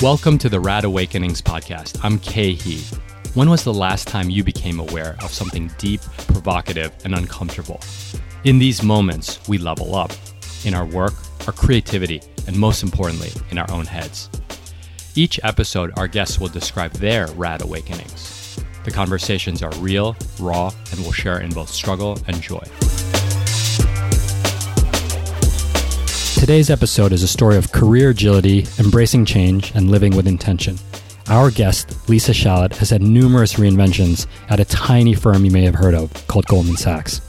Welcome to the Rad Awakenings podcast. I'm Khe Hy. When was the last time you became aware of something deep, provocative, and uncomfortable? In these moments, we level up in our work, our creativity, and most importantly, in our own heads. Each episode, our guests will describe their rad awakenings. The conversations are real, raw, and will share in both struggle and joy. Today's episode is a story of career agility, embracing change, and living with intention. Our guest, Lisa Shalett, has had numerous reinventions at a tiny firm you may have heard of called Goldman Sachs.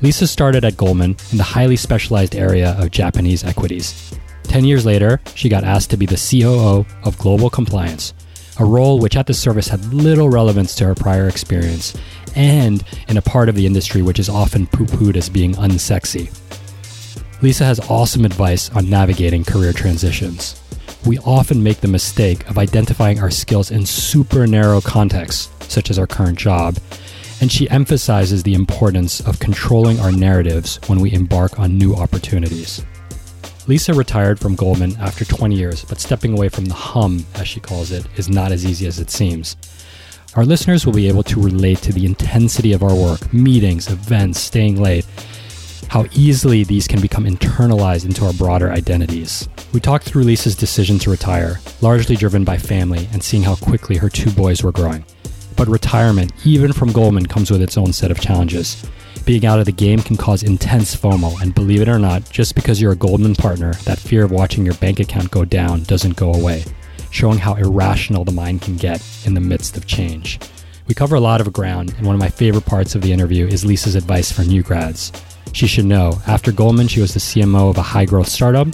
Lisa started at Goldman in the highly specialized area of Japanese equities. Ten years later, she got asked to be the COO of Global Compliance, a role which at the service had little relevance to her prior experience and in a part of the industry which is often poo pooed as being unsexy. Lisa has awesome advice on navigating career transitions. We often make the mistake of identifying our skills in super narrow contexts, such as our current job, and she emphasizes the importance of controlling our narratives when we embark on new opportunities. Lisa retired from Goldman after 20 years, but stepping away from the hum, as she calls it, is not as easy as it seems. Our listeners will be able to relate to the intensity of our work, meetings, events, staying late, how easily these can become internalized into our broader identities. We talked through Lisa's decision to retire, largely driven by family and seeing how quickly her two boys were growing. But retirement, even from Goldman, comes with its own set of challenges. Being out of the game can cause intense FOMO, and believe it or not, just because you're a Goldman partner, that fear of watching your bank account go down doesn't go away, showing how irrational the mind can get in the midst of change. We cover a lot of ground, and one of my favorite parts of the interview is Lisa's advice for new grads. She should know, after Goldman, she was the CMO of a high growth startup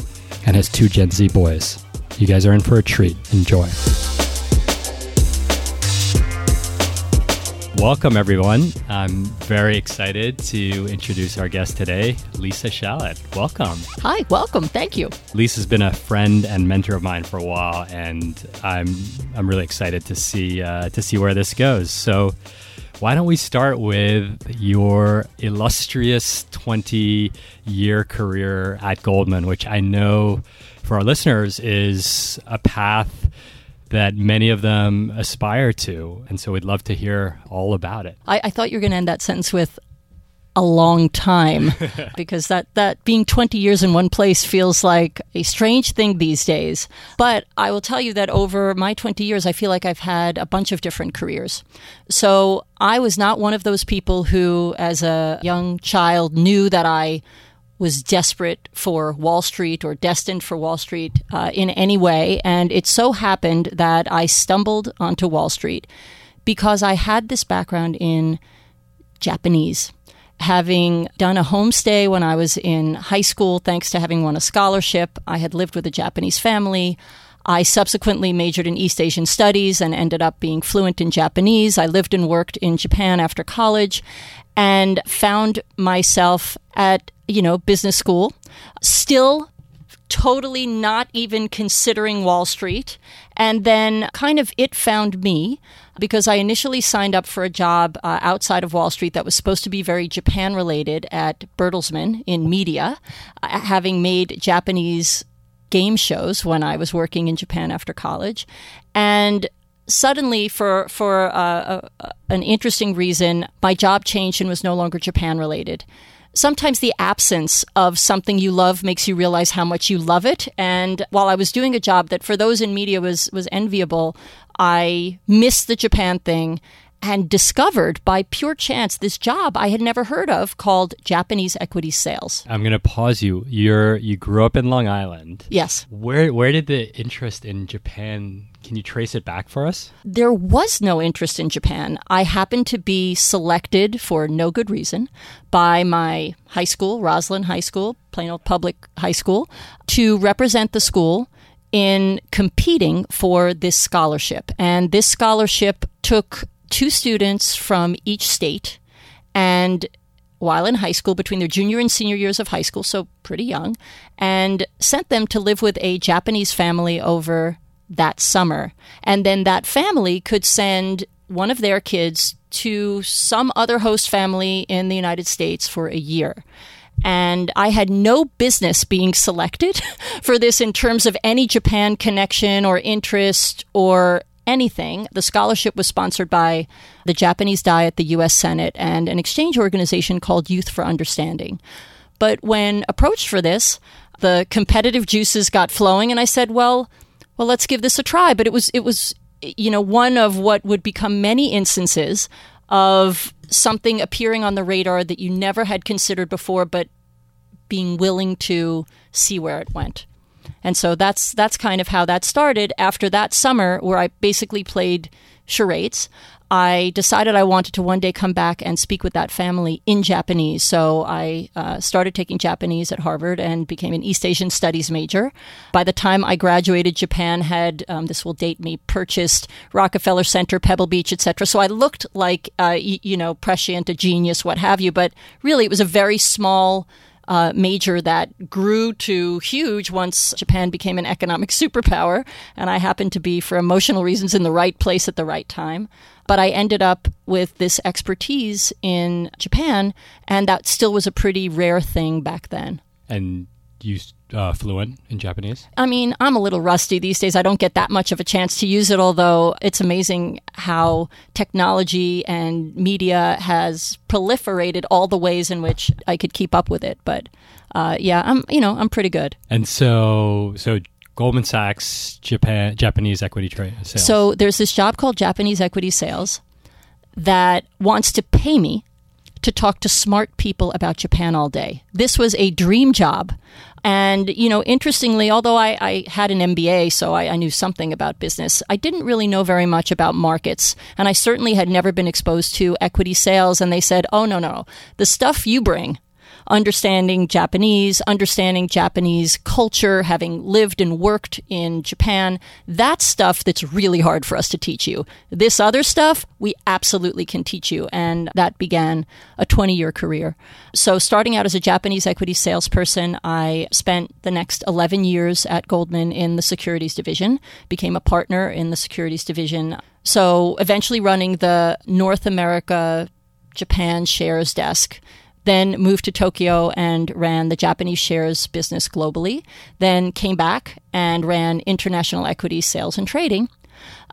and has two Gen Z boys. You guys are in for a treat. Enjoy. Welcome, everyone. I'm very excited to introduce our guest today, Lisa Shalett. Welcome. Hi, welcome. Thank you. Lisa's been a friend and mentor of mine for a while, and I'm I'm really excited to see uh, to see where this goes. So, why don't we start with your illustrious 20 year career at Goldman, which I know for our listeners is a path that many of them aspire to. And so we'd love to hear all about it. I, I thought you were going to end that sentence with a long time because that, that being 20 years in one place feels like a strange thing these days. But I will tell you that over my 20 years, I feel like I've had a bunch of different careers. So I was not one of those people who, as a young child, knew that I was desperate for Wall Street or destined for Wall Street uh, in any way. And it so happened that I stumbled onto Wall Street because I had this background in Japanese having done a homestay when I was in high school, thanks to having won a scholarship. I had lived with a Japanese family. I subsequently majored in East Asian studies and ended up being fluent in Japanese. I lived and worked in Japan after college and found myself at, you know, business school, still totally not even considering Wall Street. And then kind of it found me because I initially signed up for a job uh, outside of Wall Street that was supposed to be very Japan related at Bertelsmann in media, uh, having made Japanese game shows when I was working in Japan after college. And suddenly for for uh, uh, an interesting reason my job changed and was no longer japan related sometimes the absence of something you love makes you realize how much you love it and while i was doing a job that for those in media was was enviable i missed the japan thing and discovered by pure chance this job I had never heard of called Japanese equity sales. I'm going to pause you. You're you grew up in Long Island. Yes. Where where did the interest in Japan can you trace it back for us? There was no interest in Japan. I happened to be selected for no good reason by my high school, Roslyn High School, Plano Public High School, to represent the school in competing for this scholarship. And this scholarship took two students from each state and while in high school between their junior and senior years of high school, so pretty young, and sent them to live with a Japanese family over that summer. And then that family could send one of their kids to some other host family in the United States for a year. And I had no business being selected for this in terms of any Japan connection or interest or anything. The scholarship was sponsored by the Japanese Diet, the U.S. Senate, and an exchange organization called Youth for Understanding. But when approached for this, the competitive juices got flowing, and I said, "Well, well, let's give this a try." But it was it was you know one of what would become many instances of something appearing on the radar that you never had considered before, but being willing to see where it went. And so that's that's kind of how that started. After that summer, where I basically played charades, I decided I wanted to one day come back and speak with that family in Japanese. So I uh, started taking Japanese at Harvard and became an East Asian Studies major. By the time I graduated, Japan had um, this will date me purchased Rockefeller Center, Pebble Beach, etc. So I looked like uh, y- you know prescient, a genius, what have you. But really, it was a very small uh, major that grew to huge once Japan became an economic superpower. And I happened to be, for emotional reasons, in the right place at the right time. But I ended up with this expertise in Japan, and that still was a pretty rare thing back then. And you uh, fluent in Japanese? I mean, I'm a little rusty these days. I don't get that much of a chance to use it, although it's amazing how technology and media has proliferated all the ways in which I could keep up with it. But uh, yeah, I'm you know I'm pretty good. And so so Goldman Sachs Japan Japanese equity trade sales. So there's this job called Japanese equity sales that wants to pay me to talk to smart people about Japan all day. This was a dream job. And, you know, interestingly, although I, I had an MBA, so I, I, knew something about business, I didn't really know very much about markets. And I certainly had never been exposed to equity sales. And they said, oh, no, no, the stuff you bring understanding Japanese, understanding Japanese culture, having lived and worked in Japan. That's stuff that's really hard for us to teach you. This other stuff, we absolutely can teach you. And that began a 20 year career. So, starting out as a Japanese equity salesperson, I spent the next 11 years at Goldman in the securities division, became a partner in the securities division. So, eventually running the North America Japan shares desk then moved to Tokyo and ran the Japanese shares business globally, then came back and ran international equity sales and trading.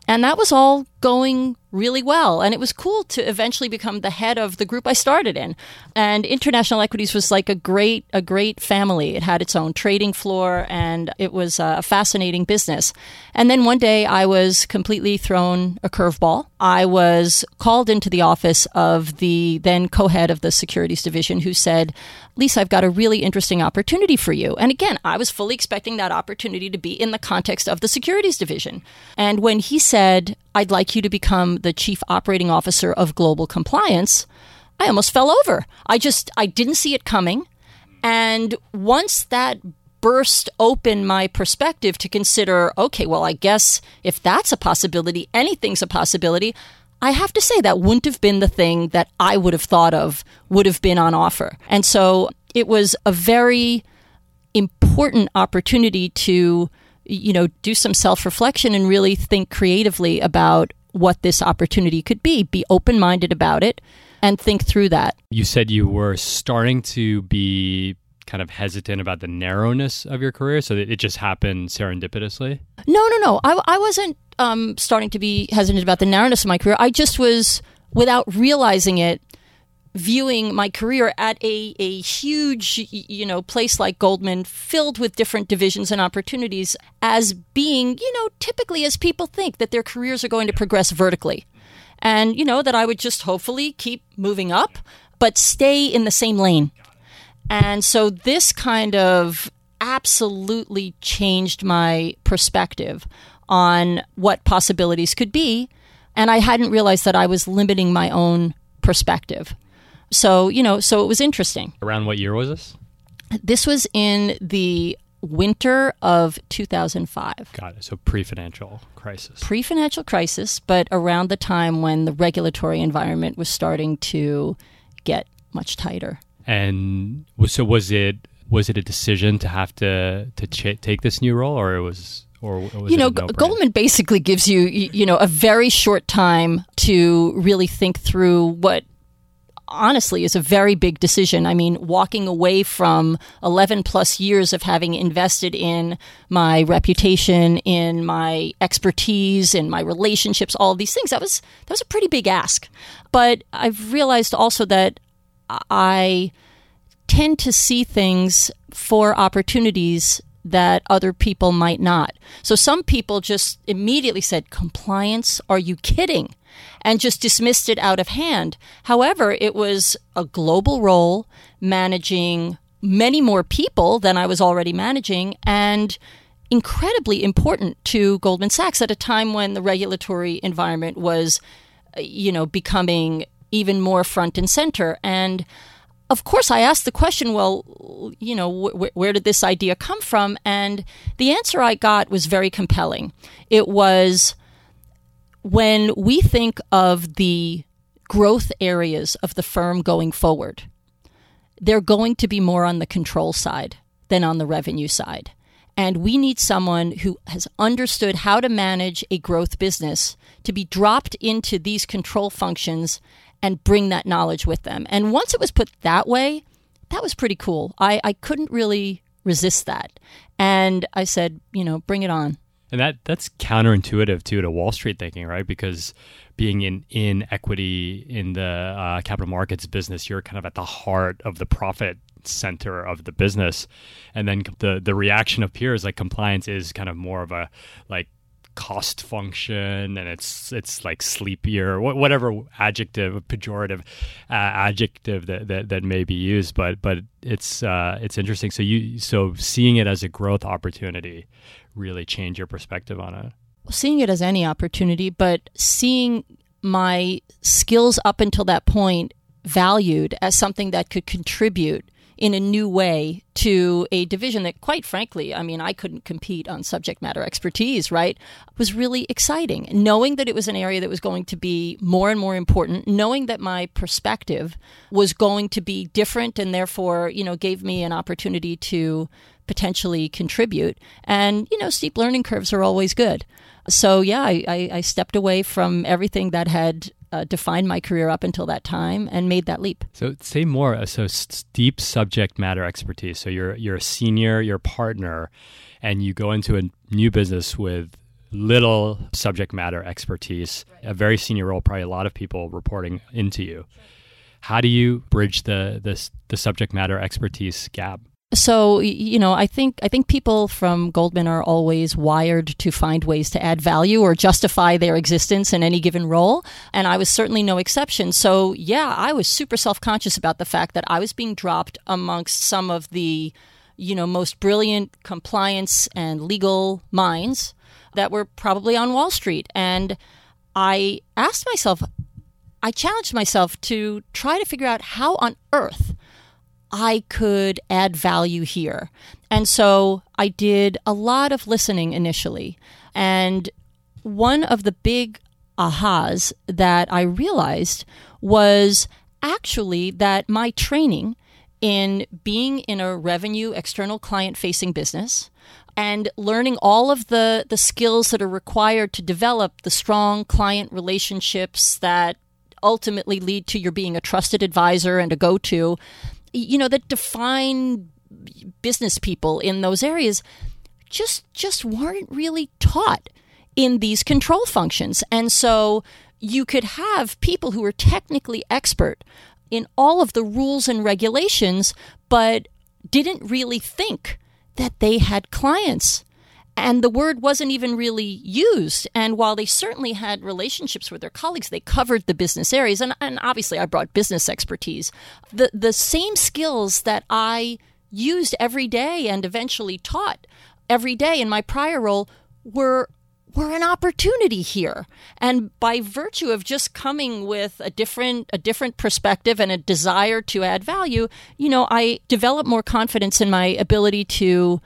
And that was all going really well. And it was cool to eventually become the head of the group I started in. And International Equities was like a great, a great family. It had its own trading floor and it was a fascinating business. And then one day I was completely thrown a curveball. I was called into the office of the then co-head of the securities division who said, Lisa, I've got a really interesting opportunity for you. And again, I was fully expecting that opportunity to be in the context of the securities division. And when he said, I'd like you to become the chief operating officer of global compliance, I almost fell over. I just, I didn't see it coming. And once that burst open my perspective to consider, okay, well, I guess if that's a possibility, anything's a possibility. I have to say that wouldn't have been the thing that I would have thought of would have been on offer. And so it was a very important opportunity to you know, do some self reflection and really think creatively about what this opportunity could be. Be open minded about it and think through that. You said you were starting to be kind of hesitant about the narrowness of your career, so it just happened serendipitously? No, no, no. I, I wasn't um, starting to be hesitant about the narrowness of my career. I just was, without realizing it, viewing my career at a, a huge you know place like Goldman filled with different divisions and opportunities as being you know typically as people think that their careers are going to progress vertically. And you know that I would just hopefully keep moving up but stay in the same lane. And so this kind of absolutely changed my perspective on what possibilities could be. And I hadn't realized that I was limiting my own perspective so, you know, so it was interesting. Around what year was this? This was in the winter of 2005. Got it. So pre financial crisis. Pre financial crisis, but around the time when the regulatory environment was starting to get much tighter. And so was it was it a decision to have to to ch- take this new role or it was or you know Goldman basically gives you you know a very short time to really think through what honestly is a very big decision. I mean, walking away from 11 plus years of having invested in my reputation, in my expertise, in my relationships, all of these things, that was that was a pretty big ask. But I've realized also that I tend to see things for opportunities that other people might not. So some people just immediately said, Compliance? Are you kidding? And just dismissed it out of hand. However, it was a global role managing many more people than I was already managing and incredibly important to Goldman Sachs at a time when the regulatory environment was, uh, you know, becoming even more front and center. And of course, I asked the question, well, you know, wh- where did this idea come from? And the answer I got was very compelling. It was when we think of the growth areas of the firm going forward, they're going to be more on the control side than on the revenue side. And we need someone who has understood how to manage a growth business to be dropped into these control functions and bring that knowledge with them. And once it was put that way, that was pretty cool. I, I couldn't really resist that. And I said, you know, bring it on. And that that's counterintuitive too to Wall Street thinking, right? Because being in in equity in the uh, capital markets business, you're kind of at the heart of the profit center of the business, and then the the reaction of peers like compliance is kind of more of a like cost function and it's it's like sleepier whatever adjective pejorative uh, adjective that, that that may be used but but it's uh, it's interesting. So you so seeing it as a growth opportunity really change your perspective on it. Seeing it as any opportunity but seeing my skills up until that point valued as something that could contribute in a new way to a division that, quite frankly, I mean, I couldn't compete on subject matter expertise, right? Was really exciting. Knowing that it was an area that was going to be more and more important, knowing that my perspective was going to be different and therefore, you know, gave me an opportunity to potentially contribute. And, you know, steep learning curves are always good. So, yeah, I, I, stepped away from everything that had uh, defined my career up until that time and made that leap. So say more. Uh, so deep subject matter expertise. So you're you're a senior, you're a partner, and you go into a new business with little subject matter expertise, a very senior role, probably a lot of people reporting into you. How do you bridge the the, the subject matter expertise gap? So you know i think i think people from goldman are always wired to find ways to add value or justify their existence in any given role and i was certainly no exception. So yeah i was super self-conscious about the fact that i was being dropped amongst some of the you know most brilliant compliance and legal minds that were probably on wall street. And i asked myself i challenged myself to try to figure out how on earth I could add value here. And so I did a lot of listening initially. And one of the big ahas that I realized was actually that my training in being in a revenue external client facing business and learning all of the, the skills that are required to develop the strong client relationships that ultimately lead to your being a trusted advisor and a go to you know, that define business people in those areas just just weren't really taught in these control functions. And so you could have people who are technically expert in all of the rules and regulations, but didn't really think that they had clients and the word wasn't even really used. And while they certainly had relationships with their colleagues, they covered the business areas. And, and obviously, I brought business expertise. The, the same skills that I used every day and eventually taught every day in my prior role were were an opportunity here and by virtue of just coming with a different a different perspective and a desire to add value you know i developed more confidence in my ability to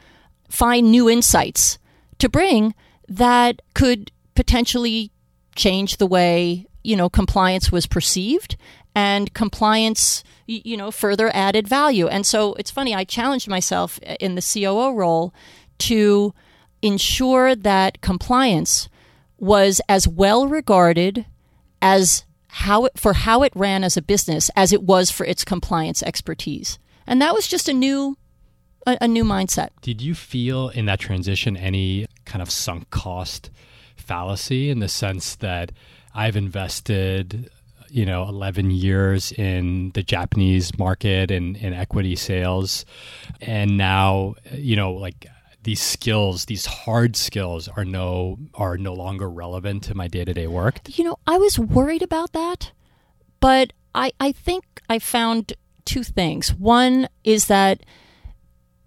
find new insights to bring that could potentially change the way you know compliance was perceived and compliance you know further added value and so it's funny i challenged myself in the coo role to ensure that compliance was as well regarded as how it, for how it ran as a business as it was for its compliance expertise. And that was just a new a, a new mindset. Did you feel in that transition any kind of sunk cost fallacy in the sense that I've invested you know 11 years in the Japanese market and in equity sales and now you know like these skills these hard skills are no are no longer relevant to my day-to-day work you know I was worried about that but I I think I found two things one is that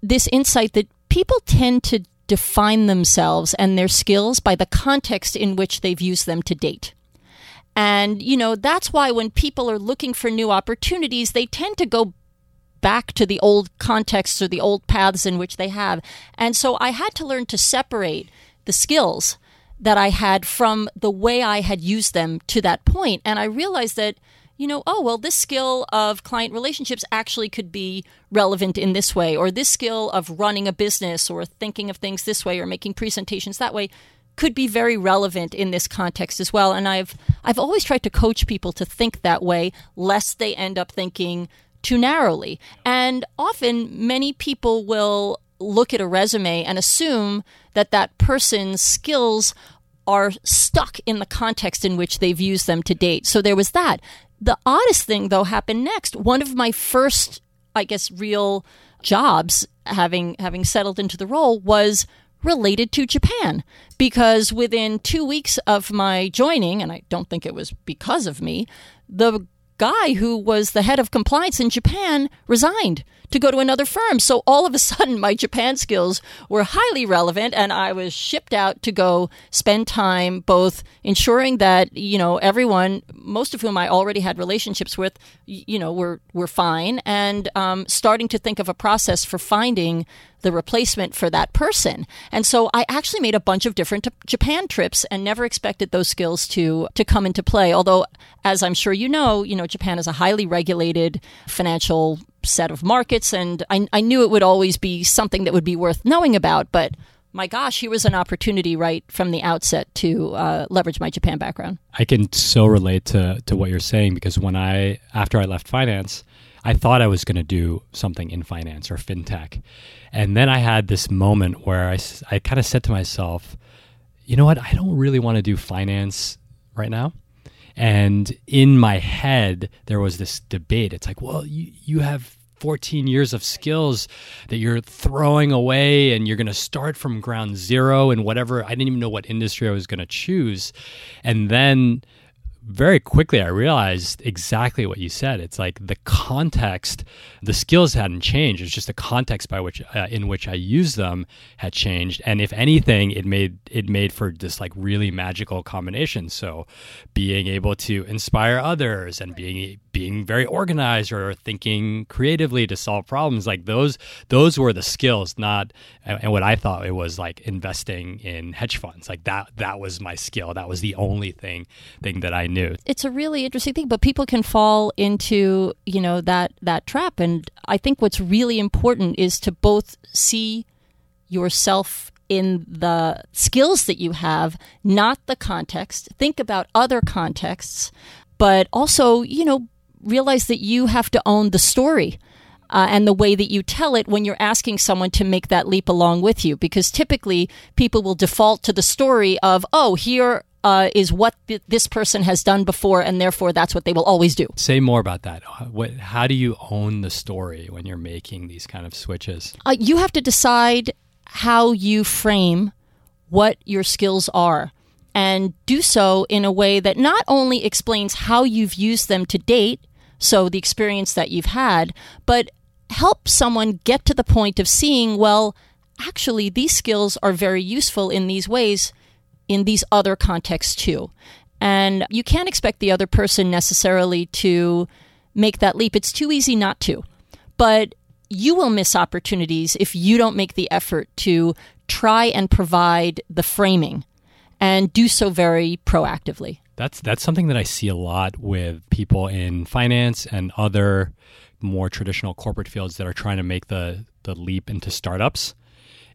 this insight that people tend to define themselves and their skills by the context in which they've used them to date. And, you know, that's why when people are looking for new opportunities, they tend to go back to the old contexts or the old paths in which they have. And so I had to learn to separate the skills that I had from the way I had used them to that point. And I realized that you know, oh, well, this skill of client relationships actually could be relevant in this way, or this skill of running a business or thinking of things this way or making presentations that way could be very relevant in this context as well. And I've I've always tried to coach people to think that way, lest they end up thinking too narrowly. And often many people will look at a resume and assume that that person's skills are stuck in the context in which they've used them to date. So there was that. The oddest thing, though, happened next. One of my first, I guess, real jobs, having having settled into the role, was related to Japan because within two weeks of my joining, and I don't think it was because of me, the guy who was the head of compliance in Japan resigned to go to another firm. So all of a sudden, my Japan skills were highly relevant, and I was shipped out to go spend time both ensuring that you know everyone, most of whom I already had relationships with, you know, were were fine, and um, starting to think of a process for finding the replacement for that person. And so I actually made a bunch of different Japan trips and never expected those skills to to come into play. Although, as I'm sure you know, you know Japan is a highly regulated financial set of markets, and I, I knew it would always be something that would be worth knowing about. But my gosh, here was an opportunity right from the outset to uh, leverage my Japan background. I can so relate to to what you're saying because when I after I left finance, I thought I was going to do something in finance or fintech, and then I had this moment where I I kind of said to myself, you know what, I don't really want to do finance right now. And in my head, there was this debate. It's like, well, you, you have 14 years of skills that you're throwing away and you're going to start from ground zero and whatever. I didn't even know what industry I was going to choose. And then very quickly I realized exactly what you said. It's like the context, the skills hadn't changed. It's just the context by which uh, in which I use them had changed. And if anything, it made it made for this like really magical combination. So, being able to inspire others and being being very organized or thinking creatively to solve problems, like those those were the skills. Not and what I thought it was like investing in hedge funds. Like that that was my skill. That was the only thing thing that I knew it's a really interesting thing, but people can fall into, you know, that that trap and I think what's really important is to both see yourself in the skills that you have, not the context. Think about other contexts, but also, you know, realize that you have to own the story. Uh, and the way that you tell it when you're asking someone to make that leap along with you. Because typically people will default to the story of, oh, here uh, is what th- this person has done before, and therefore that's what they will always do. Say more about that. What, how do you own the story when you're making these kind of switches? Uh, you have to decide how you frame what your skills are and do so in a way that not only explains how you've used them to date, so the experience that you've had, but help someone get to the point of seeing, well, actually, these skills are very useful in these ways in these other contexts too. And you can't expect the other person necessarily to make that leap. It's too easy not to. But you will miss opportunities if you don't make the effort to try and provide the framing and do so very proactively. That's that's something that I see a lot with people in finance and other more traditional corporate fields that are trying to make the the leap into startups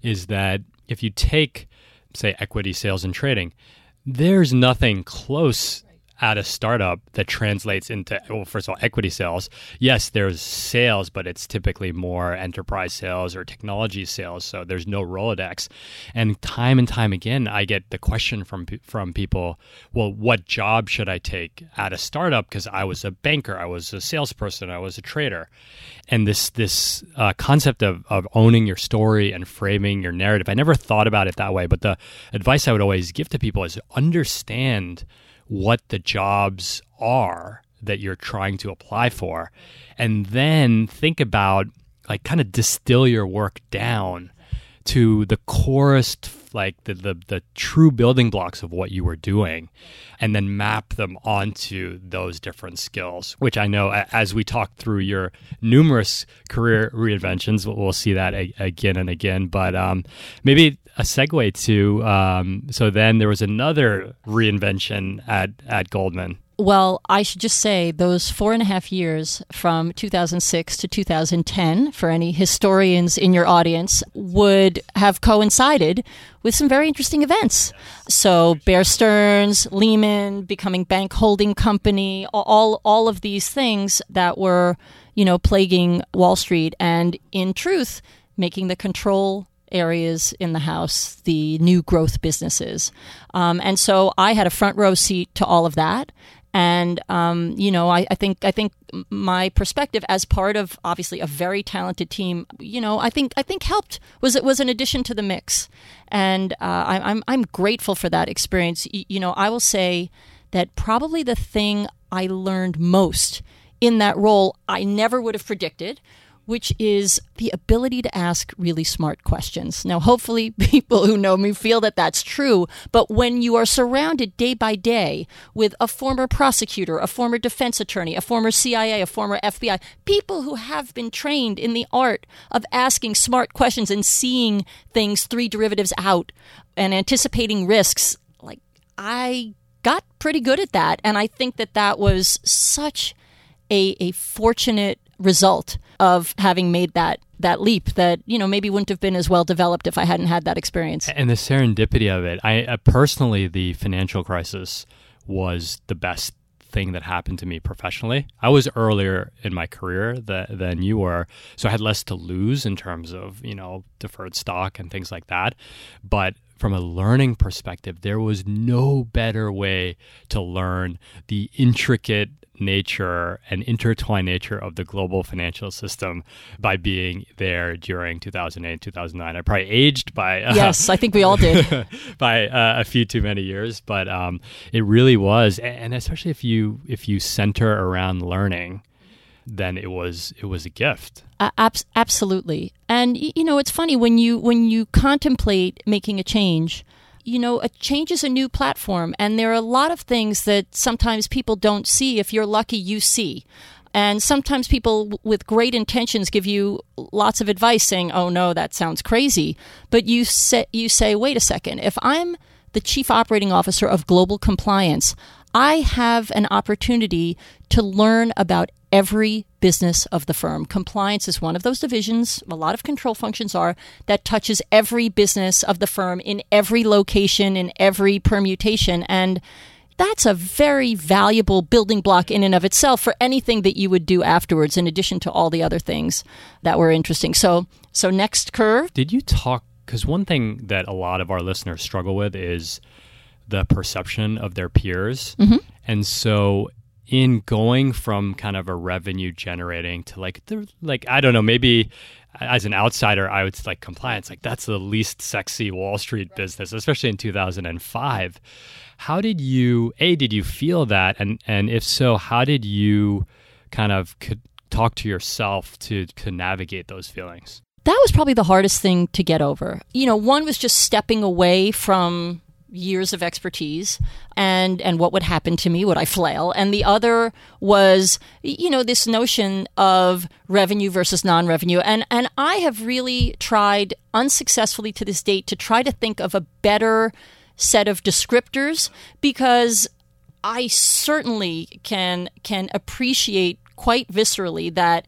is that if you take say equity sales and trading, there's nothing close at a startup that translates into well first of all equity sales. Yes there's sales but it's typically more enterprise sales or technology sales so there's no rolodex. And time and time again i get the question from from people well what job should i take at a startup? Because i was a banker i was a salesperson i was a trader. And this this uh, concept of, of owning your story and framing your narrative i never thought about it that way but the advice i would always give to people is understand what the jobs are that you're trying to apply for. And then think about like kind of distill your work down to the corest like the, the the true building blocks of what you were doing and then map them onto those different skills which i know as we talk through your numerous career reinventions we'll see that again and again. But um, maybe a segue to um, so then there was another reinvention at at goldman well, I should just say those four and a half years from 2006 to 2010, for any historians in your audience, would have coincided with some very interesting events. So, Bear Stearns, Lehman, becoming bank holding company, all, all of these things that were, you know, plaguing Wall Street. And in truth, making the control areas in the house, the new growth businesses. Um, and so I had a front row seat to all of that. And um, you know I, I, think I think my perspective as part of obviously a very talented team you know I think I think helped was it was an addition to the mix. And uh, I, I'm I'm grateful for that experience. You, you know I will say that probably the thing I learned most in that role I never would have predicted which is the ability to ask really smart questions. Now, hopefully, people who know me feel that that's true, but when you are surrounded day by day with a former prosecutor, a former defense attorney, a former CIA, a former FBI, people who have been trained in the art of asking smart questions and seeing things three derivatives out and anticipating risks, like I got pretty good at that. And I think that that was such a, a fortunate result of having made that that leap that you know maybe wouldn't have been as well developed if I hadn't had that experience. And the serendipity of it. I uh, personally, the financial crisis was the best thing that happened to me professionally. I was earlier in my career than you were, so I had less to lose in terms of you know deferred stock and things like that. But from a learning perspective, there was no better way to learn the intricate nature and intertwined nature of the global financial system by being there during 2008 2009 i probably aged by uh, yes i think we all did. by uh, a few too many years but um, it really was and especially if you if you center around learning then it was it was a gift. Uh, ab- absolutely, and you know it's funny when you when you contemplate making a change you know, a change is a new platform, and there are a lot of things that sometimes people don't see. If you're lucky, you see. And sometimes people with great intentions give you lots of advice saying, oh no, that sounds crazy. But you say, you say, wait a second, if I'm the chief operating officer of global compliance, I have an opportunity to learn about every business of the firm. Compliance is one of those divisions, a lot of control functions are, that touches every business of the firm in every location, in every permutation. And that's a very valuable building block in and of itself for anything that you would do afterwards, in addition to all the other things that were interesting. So, so next curve. Did you talk? Because one thing that a lot of our listeners struggle with is the perception of their peers. Mm-hmm. And so in going from kind of a revenue generating to like the like I don't know, maybe as an outsider I would like compliance like that's the least sexy Wall Street business, especially in 2005. How did you a did you feel that and and if so, how did you kind of could talk to yourself to to navigate those feelings? That was probably the hardest thing to get over. You know, one was just stepping away from years of expertise and and what would happen to me? Would i flail? And the other was you know this notion of revenue versus non-revenue. And and i have really tried unsuccessfully to this date to try to think of a better set of descriptors because i certainly can can appreciate quite viscerally that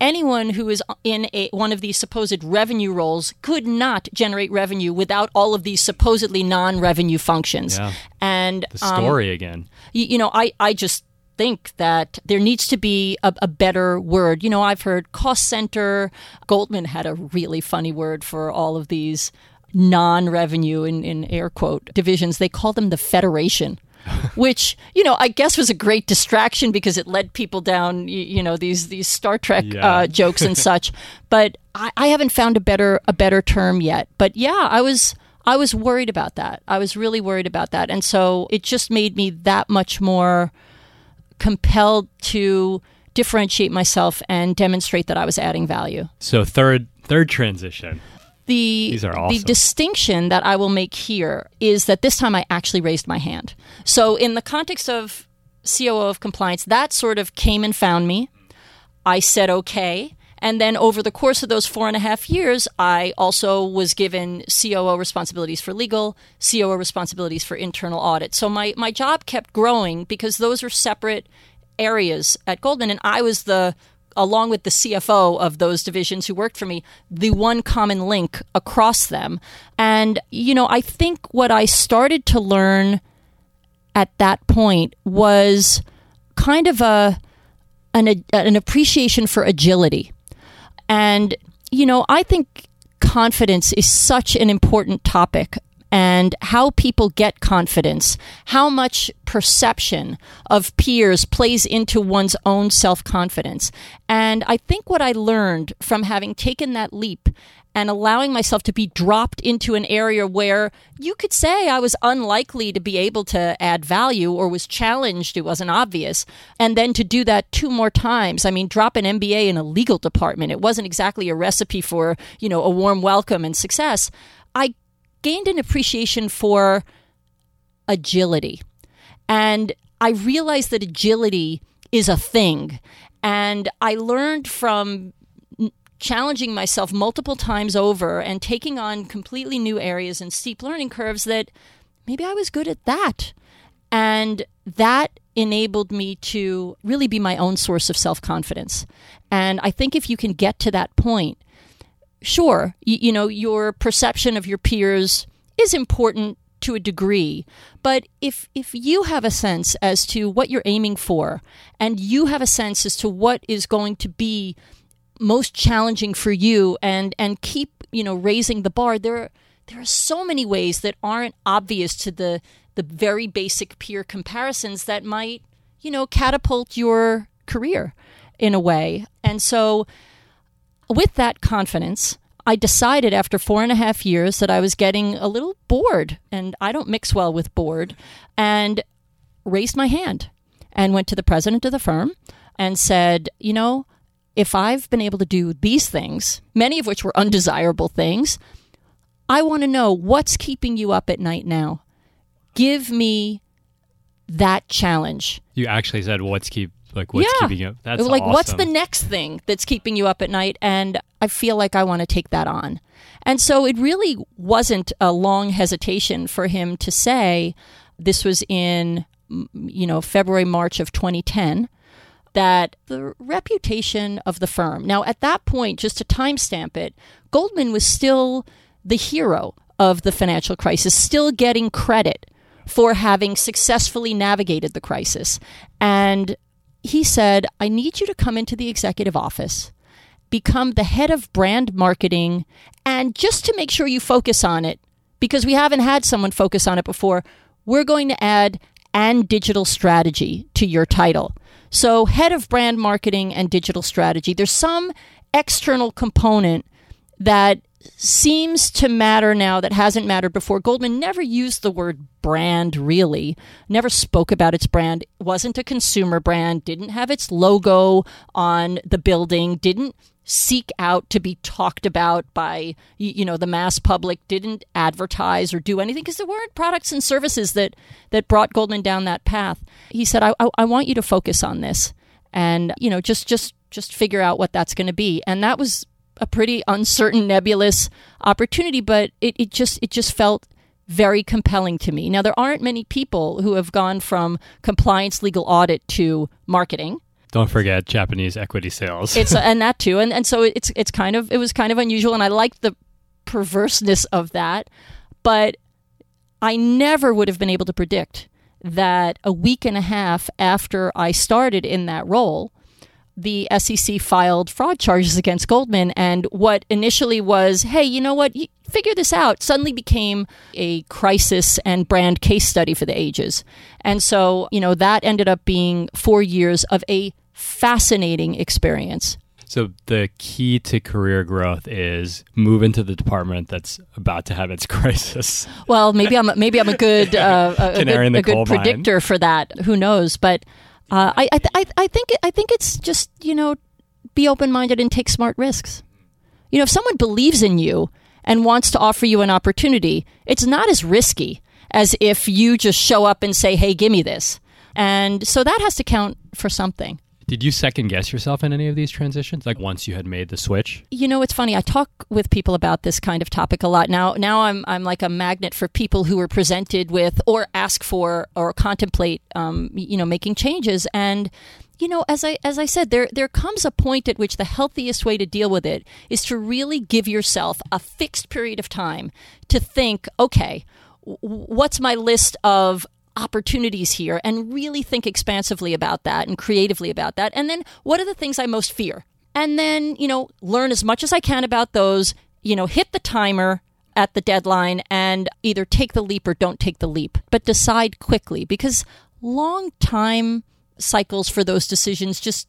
anyone who is in a, one of these supposed revenue roles could not generate revenue without all of these supposedly non-revenue functions. Yeah. And The um, story again. you, you know, I, I just think that there needs to be a, a better word. You know, I've heard cost center. Goldman had a really funny word for all of these non-revenue in, in air quote divisions. They call them the federation. Which you know, I guess was a great distraction because it led people down, y- you know, these these Star Trek Yeah. uh, jokes and such. But I, I haven't found a better a better term yet. But yeah, I was I was worried about that. I was really worried about that, and so it just made me that much more compelled to differentiate myself and demonstrate that I was adding value. So third third transition. The are the distinction that I will make here is that this time I actually raised my hand. So in the context of COO of compliance, that sort of came and found me. I said okay. And then over the course of those four and a half years, I also was given COO responsibilities for legal, COO responsibilities for internal audit. So my, my job kept growing because those are separate areas at Goldman. And I was the, along with the CFO of those divisions who worked for me, the one common link across them. And, you know, I think what I started to learn at that point was kind of a an, an appreciation for agility. And, you know, I think confidence is such an important topic and how people get confidence, how much perception of peers plays into one's own self confidence. And I think what I learned from having taken that leap and allowing myself to be dropped into an area where you could say I was unlikely to be able to add value or was challenged, it wasn't obvious. And then to do that two more times. I mean, drop an MBA in a legal department. It wasn't exactly a recipe for, you know, a warm welcome and success. I gained an appreciation for agility. And I realized that agility is a thing. And I learned from challenging myself multiple times over and taking on completely new areas and steep learning curves that maybe I was good at that. And that enabled me to really be my own source of self confidence. And I think if you can get to that point, sure, you, you know, your perception of your peers is important to a degree but if if you have a sense as to what you're aiming for and you have a sense as to what is going to be most challenging for you and and keep you know raising the bar there there are so many ways that aren't obvious to the the very basic peer comparisons that might you know catapult your career in a way. And so with that confidence I decided after four and a half years that I was getting a little bored, and I don't mix well with bored, and raised my hand and went to the president of the firm and said, You know, if I've been able to do these things, many of which were undesirable things, I want to know what's keeping you up at night now. Give me that challenge. You actually said what's keep like what's Yeah. keeping you. That's like what's the next thing that's keeping you up at night and i feel like i want to take that on and so it really wasn't a long hesitation for him to say this was in you know february march of 2010 that the reputation of the firm now at that point just to timestamp it goldman was still the hero of the financial crisis still getting credit for having successfully navigated the crisis and he said, I need you to come into the executive office, become the head of brand marketing, and just to make sure you focus on it, because we haven't had someone focus on it before, we're going to add and digital strategy to your title. So, head of brand marketing and digital strategy. There's some external component that seems to matter now that hasn't mattered before. Goldman never used the word brand really, never spoke about its brand, wasn't a consumer brand, didn't have its logo on the building, didn't seek out to be talked about by you know the mass public. Didn't advertise or do anything because there weren't products and services that that brought Goldman down that path. He said I, I, I want you to focus on this and you know just just just figure out what that's going to be. And that was a pretty uncertain nebulous opportunity but it, it just it just felt very compelling to me. Now there aren't many people who have gone from compliance legal audit to marketing. Don't forget Japanese equity sales. it's and that too, and and so it's it's kind of it was kind of unusual, and I liked the perverseness of that, but I never would have been able to predict that a week and a half after I started in that role, the SEC filed fraud charges against Goldman. And what initially was, hey, you know what, you figure this out, suddenly became a crisis and brand case study for the ages. And so, you know, that ended up being four years of a fascinating experience. So the key to career growth is move into the department that's about to have its crisis. Well, maybe I'm a, maybe I'm a good uh, a, a good, a good predictor for that. Who knows? But uh, I, I, I think I think it's just you know be open minded and take smart risks. You know, if someone believes in you and wants to offer you an opportunity, it's not as risky as if you just show up and say, "Hey, give me this." And so that has to count for something. Did you second guess yourself in any of these transitions? Like once you had made the switch? You know, it's funny. I talk with people about this kind of topic a lot. Now now I'm I'm like a magnet for people who are presented with or ask for or contemplate um, you know, making changes. And you know, as I as I said, there there comes a point at which the healthiest way to deal with it is to really give yourself a fixed period of time to think, okay, what's my list of opportunities here and really think expansively about that and creatively about that. And then what are the things I most fear? And then, you know, learn as much as I can about those, you know, hit the timer at the deadline and either take the leap or don't take the leap, but decide quickly because long time cycles for those decisions just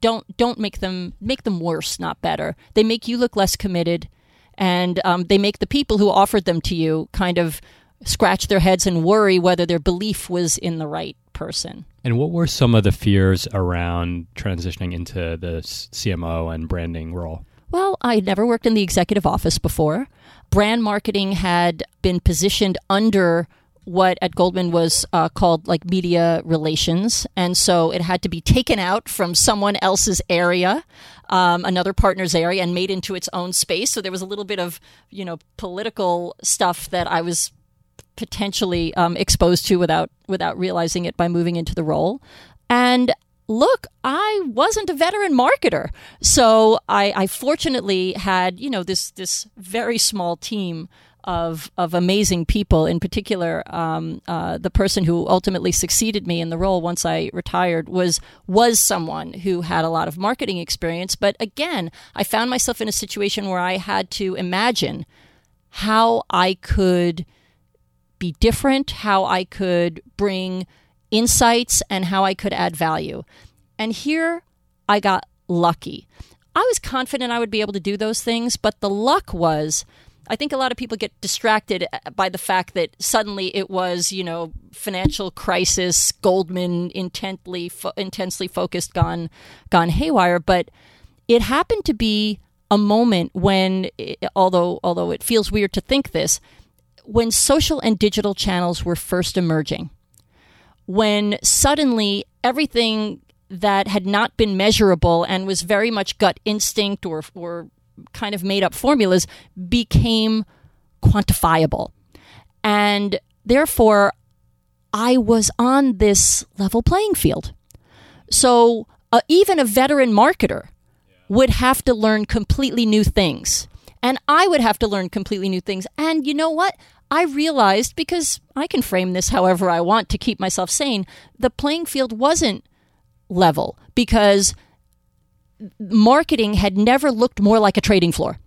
don't don't make them make them worse, not better. They make you look less committed, and um, they make the people who offered them to you kind of scratch their heads and worry whether their belief was in the right person. And what were some of the fears around transitioning into the CMO and branding role? Well, I had never worked in the executive office before. Brand marketing had been positioned under what at Goldman was uh, called like media relations. And so it had to be taken out from someone else's area, um, another partner's area, and made into its own space. So there was a little bit of, you know, political stuff that I was potentially um, exposed to without without realizing it by moving into the role. And look, I wasn't a veteran marketer, so I, I fortunately had you know this this very small team of of amazing people. In particular, um, uh, the person who ultimately succeeded me in the role once I retired was was someone who had a lot of marketing experience. But again, I found myself in a situation where I had to imagine how I could be different, how I could bring insights, and how I could add value. And here I got lucky. I was confident I would be able to do those things, but the luck was I think a lot of people get distracted uh, by the fact that suddenly it was, you know, financial crisis, Goldman intently fo- intensely focused gone gone haywire, but it happened to be a moment when it, although although it feels weird to think this, when social and digital channels were first emerging, when suddenly everything that had not been measurable and was very much gut instinct or, or kind of made up formulas became quantifiable. And therefore, I was on this level playing field. So uh, even a veteran marketer would have to learn completely new things. And I would have to learn completely new things. And you know what? I realized because I can frame this however I want to keep myself sane, the playing field wasn't level because marketing had never looked more like a trading floor.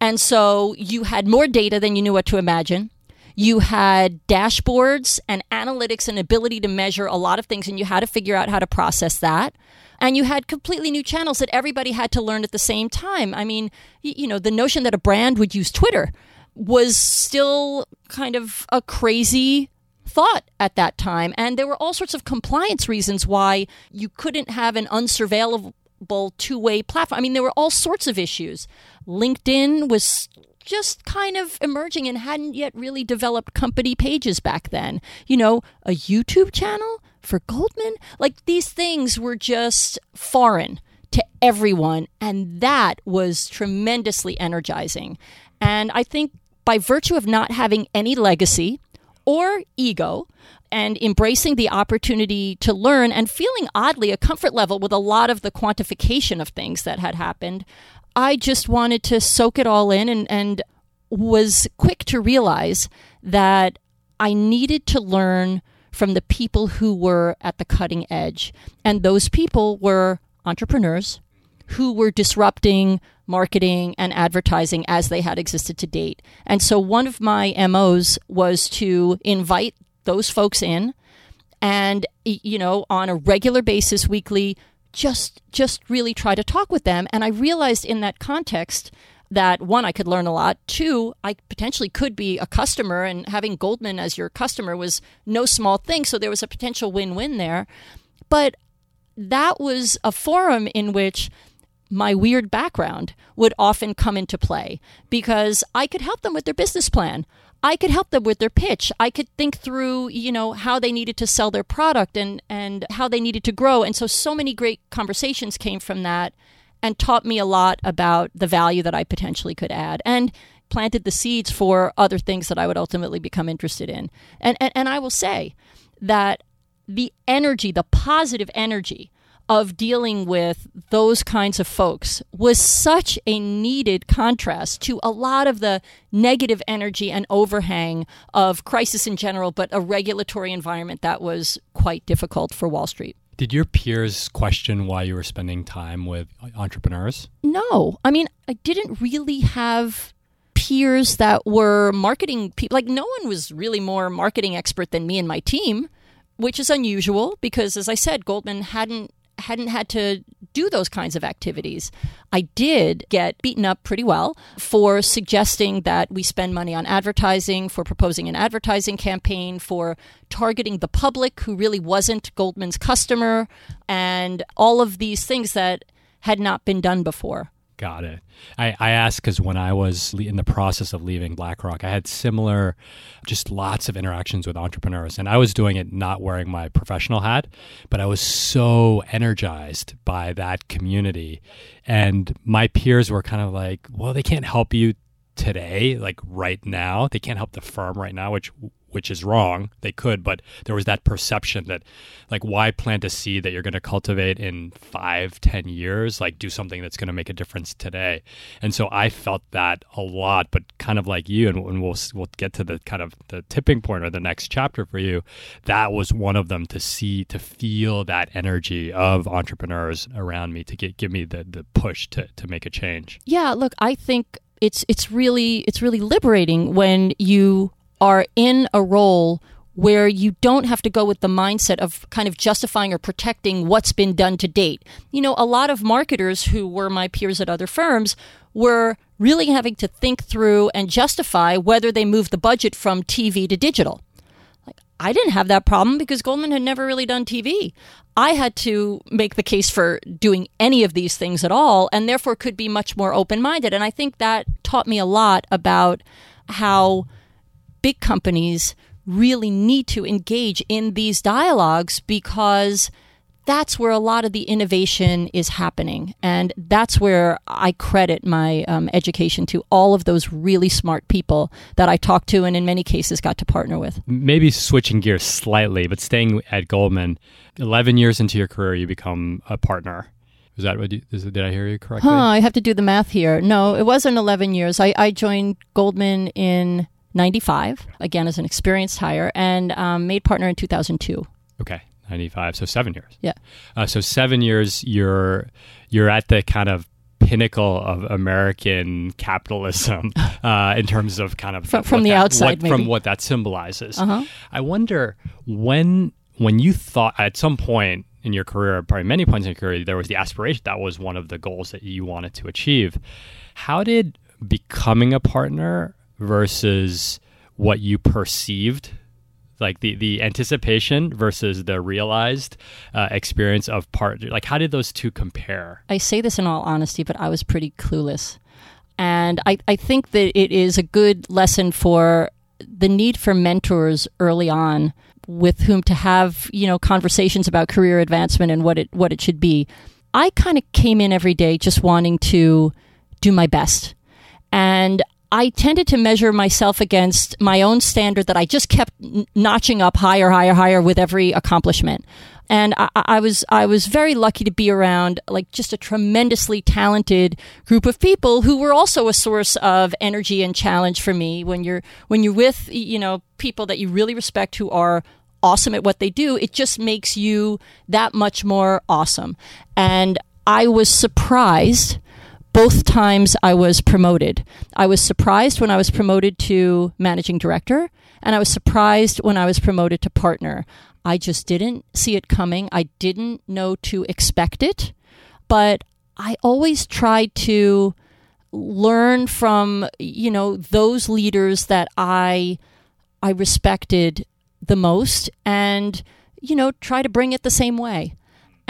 And so you had more data than you knew what to imagine. You had dashboards and analytics and ability to measure a lot of things, and you had to figure out how to process that. And you had completely new channels that everybody had to learn at the same time. I mean, you know, the notion that a brand would use Twitter was still kind of a crazy thought at that time. And there were all sorts of compliance reasons why you couldn't have an unsurveillable two way platform. I mean, there were all sorts of issues. LinkedIn was just kind of emerging and hadn't yet really developed company pages back then. You know, a YouTube channel for Goldman? Like these things were just foreign to everyone. And that was tremendously energizing. And I think by virtue of not having any legacy or ego and embracing the opportunity to learn and feeling oddly a comfort level with a lot of the quantification of things that had happened. I just wanted to soak it all in and, and was quick to realize that I needed to learn from the people who were at the cutting edge. And those people were entrepreneurs who were disrupting marketing and advertising as they had existed to date. And so one of my MOs was to invite those folks in and you know on a regular basis weekly just just really try to talk with them and I realized in that context that one I could learn a lot, two I potentially could be a customer and having Goldman as your customer was no small thing so there was a potential win-win there. But that was a forum in which my weird background would often come into play because I could help them with their business plan. I could help them with their pitch. I could think through, you know, how they needed to sell their product and and how they needed to grow. And so so many great conversations came from that and taught me a lot about the value that I potentially could add and planted the seeds for other things that I would ultimately become interested in. And and, and I will say that the energy, the positive energy of dealing with those kinds of folks was such a needed contrast to a lot of the negative energy and overhang of crisis in general, but a regulatory environment that was quite difficult for Wall Street. Did your peers question why you were spending time with entrepreneurs? No. I mean, I didn't really have peers that were marketing people. Like, no one was really more marketing expert than me and my team, which is unusual because, as I said, Goldman hadn't hadn't had to do those kinds of activities. I did get beaten up pretty well for suggesting that we spend money on advertising, for proposing an advertising campaign, for targeting the public who really wasn't Goldman's customer, and all of these things that had not been done before. Got it. I, I asked because when I was in the process of leaving BlackRock, I had similar, just lots of interactions with entrepreneurs. And I was doing it not wearing my professional hat, but I was so energized by that community. And my peers were kind of like, well, they can't help you today, like right now. They can't help the firm right now, which which is wrong. They could, but there was that perception that, like, why plant a seed that you're going to cultivate in five, ten years? Like, do something that's going to make a difference today. And so I felt that a lot, but kind of like you, and, and we'll we'll get to the kind of the tipping point or the next chapter for you. That was one of them to see, to feel that energy of entrepreneurs around me to get give me the the push to to make a change. Yeah, look, I think it's it's really it's really liberating when you are in a role where you don't have to go with the mindset of kind of justifying or protecting what's been done to date. You know, a lot of marketers who were my peers at other firms were really having to think through and justify whether they moved the budget from TV to digital. Like I didn't have that problem because Goldman had never really done TV. I had to make the case for doing any of these things at all and therefore could be much more open-minded and I think that taught me a lot about how big companies really need to engage in these dialogues because that's where a lot of the innovation is happening. And that's where I credit my um, education to all of those really smart people that I talked to and in many cases got to partner with. Maybe switching gears slightly, but staying at Goldman, 11 years into your career, you become a partner. Is that what you, is, did I hear you correctly? Huh, I have to do the math here. No, it wasn't 11 years. I, I joined Goldman in 95, again as an experienced hire, and um, made partner in 2002. Okay, 95, so seven years. Yeah. Uh, so seven years, you're you're at the kind of pinnacle of American capitalism uh, in terms of kind of from, from the that, outside, what, from what that symbolizes. Uh-huh. I wonder when when you thought at some point in your career, probably many points in your career, there was the aspiration that was one of the goals that you wanted to achieve. How did becoming a partner versus what you perceived like the the anticipation versus the realized uh, experience of part like how did those two compare? I say this in all honesty but i was pretty clueless. And i, I think that it is a good lesson for the need for mentors early on with whom to have you know conversations about career advancement and what it what it should be. I kind of came in every day just wanting to do my best. And I tended to measure myself against my own standard that I just kept notching up higher, higher, higher with every accomplishment. And I, I, was I was very lucky to be around like just a tremendously talented group of people who were also a source of energy and challenge for me. When you're when you're with you know people that you really respect who are awesome at what they do, it just makes you that much more awesome. And I was surprised both times I was promoted. I was surprised when I was promoted to managing director, and I was surprised when I was promoted to partner. I just didn't see it coming. I didn't know to expect it, but I always tried to learn from, you know, those leaders that I I respected the most and you know, try to bring it the same way.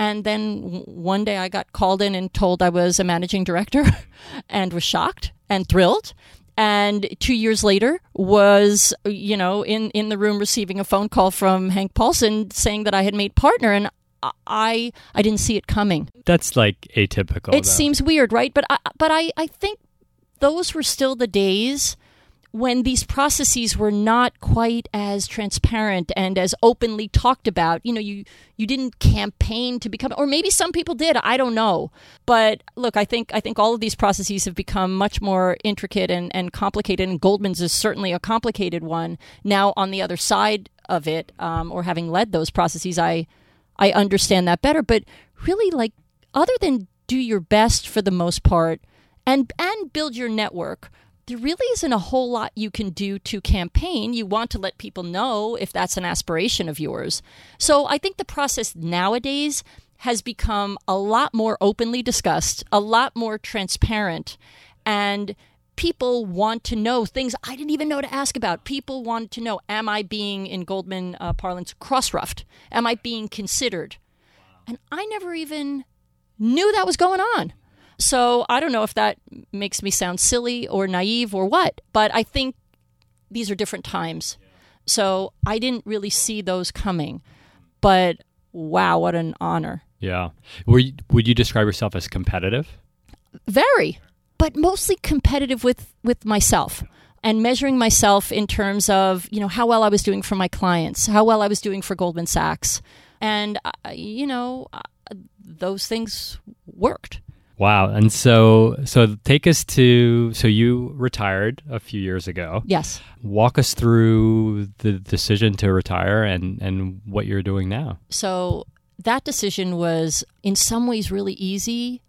And then one day I got called in and told I was a managing director and was shocked and thrilled. And two years later was, you know, in, in the room receiving a phone call from Hank Paulson saying that I had made partner. And I I didn't see it coming. That's like atypical. It though. seems weird, right? But I, but I, I think those were still the days when these processes were not quite as transparent and as openly talked about you know you you didn't campaign to become or maybe some people did i don't know. But look i think i think all of these processes have become much more intricate and, and complicated and goldman's is certainly a complicated one. Now on the other side of it um, or having led those processes i i understand that better. But really like other than do your best for the most part and and build your network there really isn't a whole lot you can do to campaign. You want to let people know if that's an aspiration of yours. So I think the process nowadays has become a lot more openly discussed, a lot more transparent, and people want to know things I didn't even know to ask about. People want to know Am I being, in Goldman uh, parlance, cross ruffed? Am I being considered? And I never even knew that was going on. So I don't know if that makes me sound silly or naive or what, but I think these are different times. So I didn't really see those coming. But wow, what an honor. Yeah. Were you, would you describe yourself as competitive? Very, but mostly competitive with with myself and measuring myself in terms of, you know, how well I was doing for my clients, how well I was doing for Goldman Sachs. And uh, you know, uh, those things worked. Wow. And so so take us to so you retired a few years ago. Yes. Walk us through the decision to retire and and what you're doing now. So that decision was in some ways really easy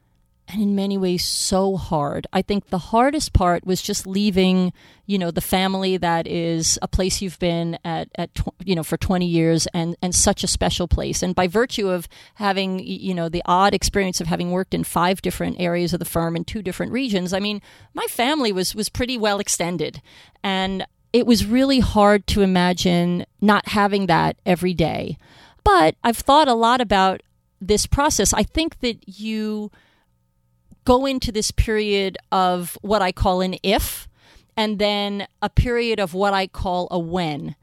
and in many ways so hard. I think the hardest part was just leaving, you know, the family that is a place you've been at, at tw- you know, for 20 years and, and such a special place. And by virtue of having, you know, the odd experience of having worked in five different areas of the firm in two different regions, I mean, my family was, was pretty well extended. And it was really hard to imagine not having that every day. But I've thought a lot about this process. I think that you go into this period of what I call an if, and then a period of what I call a when.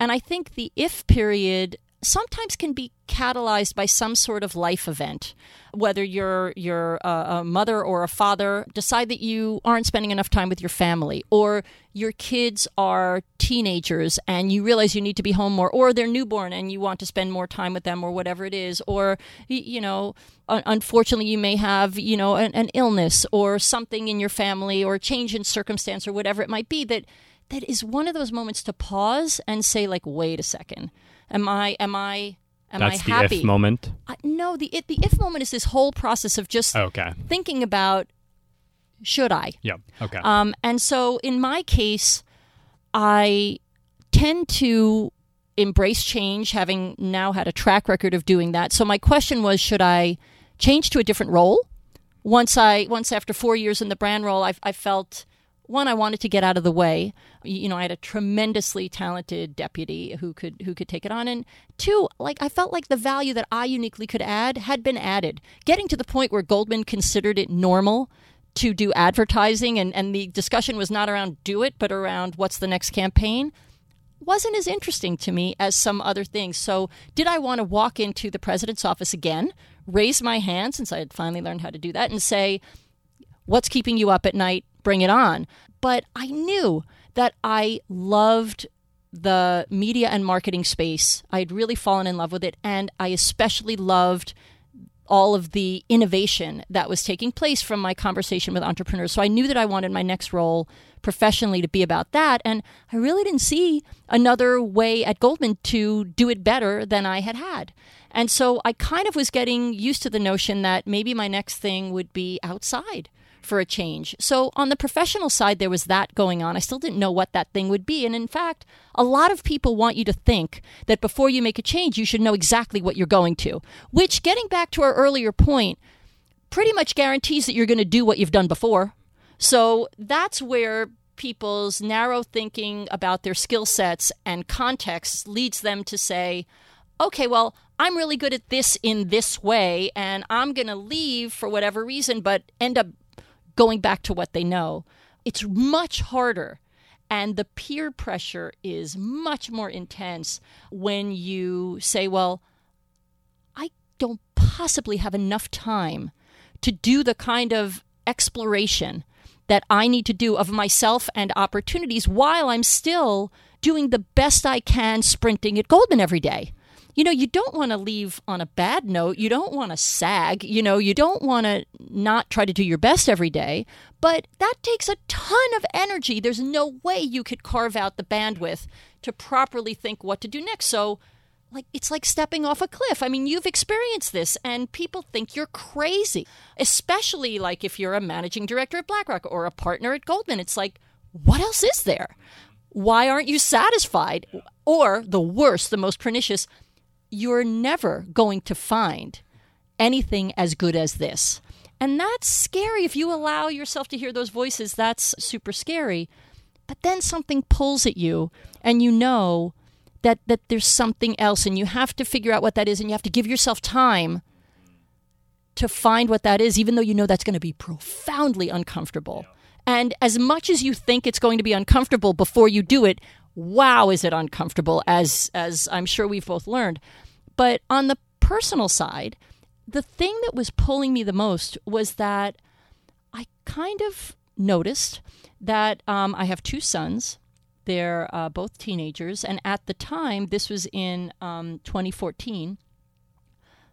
And I think the if period sometimes can be catalyzed by some sort of life event whether you're you're a, uh, a, mother or a father decide that you aren't spending enough time with your family or your kids are teenagers and you realize you need to be home more or they're newborn and you want to spend more time with them or whatever it is or you know unfortunately you may have you know an, an illness or something in your family or a change in circumstance or whatever it might be that that is one of those moments to pause and say like wait a second Am I? Am I? Am That's I happy? the if moment. I, no, the it, the if moment is this whole process of just okay. thinking about should I? Yeah. Okay. Um, and so in my case, I tend to embrace change, having now had a track record of doing that. So my question was, should I change to a different role? Once I once after four years in the brand role, I, I felt one, I wanted to get out of the way. You know, I had a tremendously talented deputy who could who could take it on, and two, like I felt like the value that I uniquely could add had been added. Getting to the point where Goldman considered it normal to do advertising, and and the discussion was not around do it, but around what's the next campaign wasn't as interesting to me as some other things. So, did I want to walk into the president's office again, raise my hand since I had finally learned how to do that, and say, What's keeping you up at night? Bring it on. but I knew that I loved the media and marketing space. I had really fallen in love with it, and I especially loved all of the innovation that was taking place from my conversation with entrepreneurs. So I knew that I wanted my next role professionally to be about that. And I really didn't see another way at Goldman to do it better than I had had. And so I kind of was getting used to the notion that maybe my next thing would be outside for a change. So on the professional side, there was that going on. I still didn't know what that thing would be. And in fact, a lot of people want you to think that before you make a change, you should know exactly what you're going to, which, getting back to our earlier point, pretty much guarantees that you're going to do what you've done before. So that's where people's narrow thinking about their skill sets and contexts leads them to say, okay, well, I'm really good at this in this way, and I'm going to leave for whatever reason, but end up going back to what they know. It's much harder. And the peer pressure is much more intense when you say, well, I don't possibly have enough time to do the kind of exploration that I need to do of myself and opportunities while I'm still doing the best I can sprinting at Goldman every day you know, you don't want to leave on a bad note. You don't want to sag. You know, you don't want to not try to do your best every day. But that takes a ton of energy. There's no way you could carve out the bandwidth to properly think what to do next. So, like it's like stepping off a cliff. I mean, you've experienced this and people think you're crazy. Especially like if you're a managing director at BlackRock or a partner at Goldman. It's like, what else is there? Why aren't you satisfied? Or the worst, the most pernicious, you're never going to find anything as good as this. And that's scary. If you allow yourself to hear those voices, that's super scary. But then something pulls at you, and you know that, that there's something else, and you have to figure out what that is, and you have to give yourself time to find what that is, even though you know that's going to be profoundly uncomfortable. And as much as you think it's going to be uncomfortable before you do it, wow, is it uncomfortable, as, as I'm sure we've both learned. But on the personal side, the thing that was pulling me the most was that I kind of noticed that um, I have two sons. They're uh, both teenagers. And at the time, this was in um, 2014,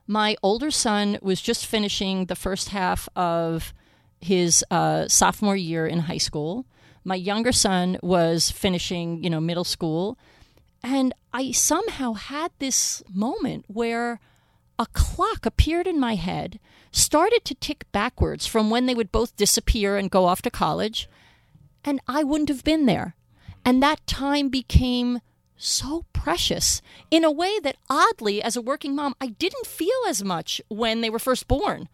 my older son was just finishing the first half of his uh, sophomore year in high school. My younger son was finishing, you know, middle school. And I somehow had this moment where a clock appeared in my head, started to tick backwards from when they would both disappear and go off to college, and I wouldn't have been there. And that time became so precious in a way that oddly, as a working mom, I didn't feel as much when they were first born.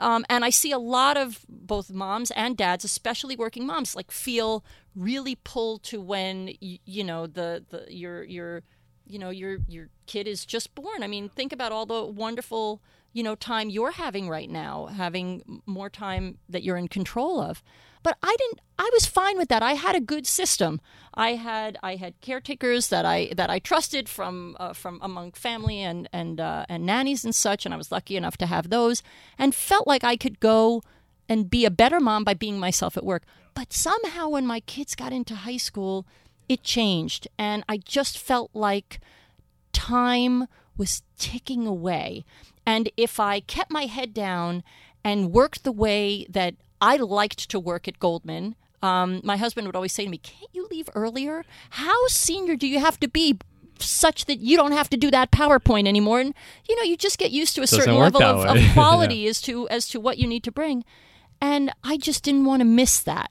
Um, and I see a lot of both moms and dads, especially working moms, like feel really pulled to when you, you know the, the your your you know your your kid is just born. I mean, think about all the wonderful you know time you're having right now, having more time that you're in control of. But I didn't. I was fine with that. I had a good system. I had I had caretakers that I that I trusted from uh, from among family and and uh, and nannies and such, and I was lucky enough to have those, and felt like I could go and be a better mom by being myself at work. But somehow, when my kids got into high school, it changed, and I just felt like time was ticking away. And if I kept my head down and worked the way that I liked to work at Goldman. Um, my husband would always say to me, Can't you leave earlier? How senior do you have to be such that you don't have to do that PowerPoint anymore? And you know, you just get used to a certain level of, of, quality yeah. as to as to what you need to bring. And I just didn't want to miss that.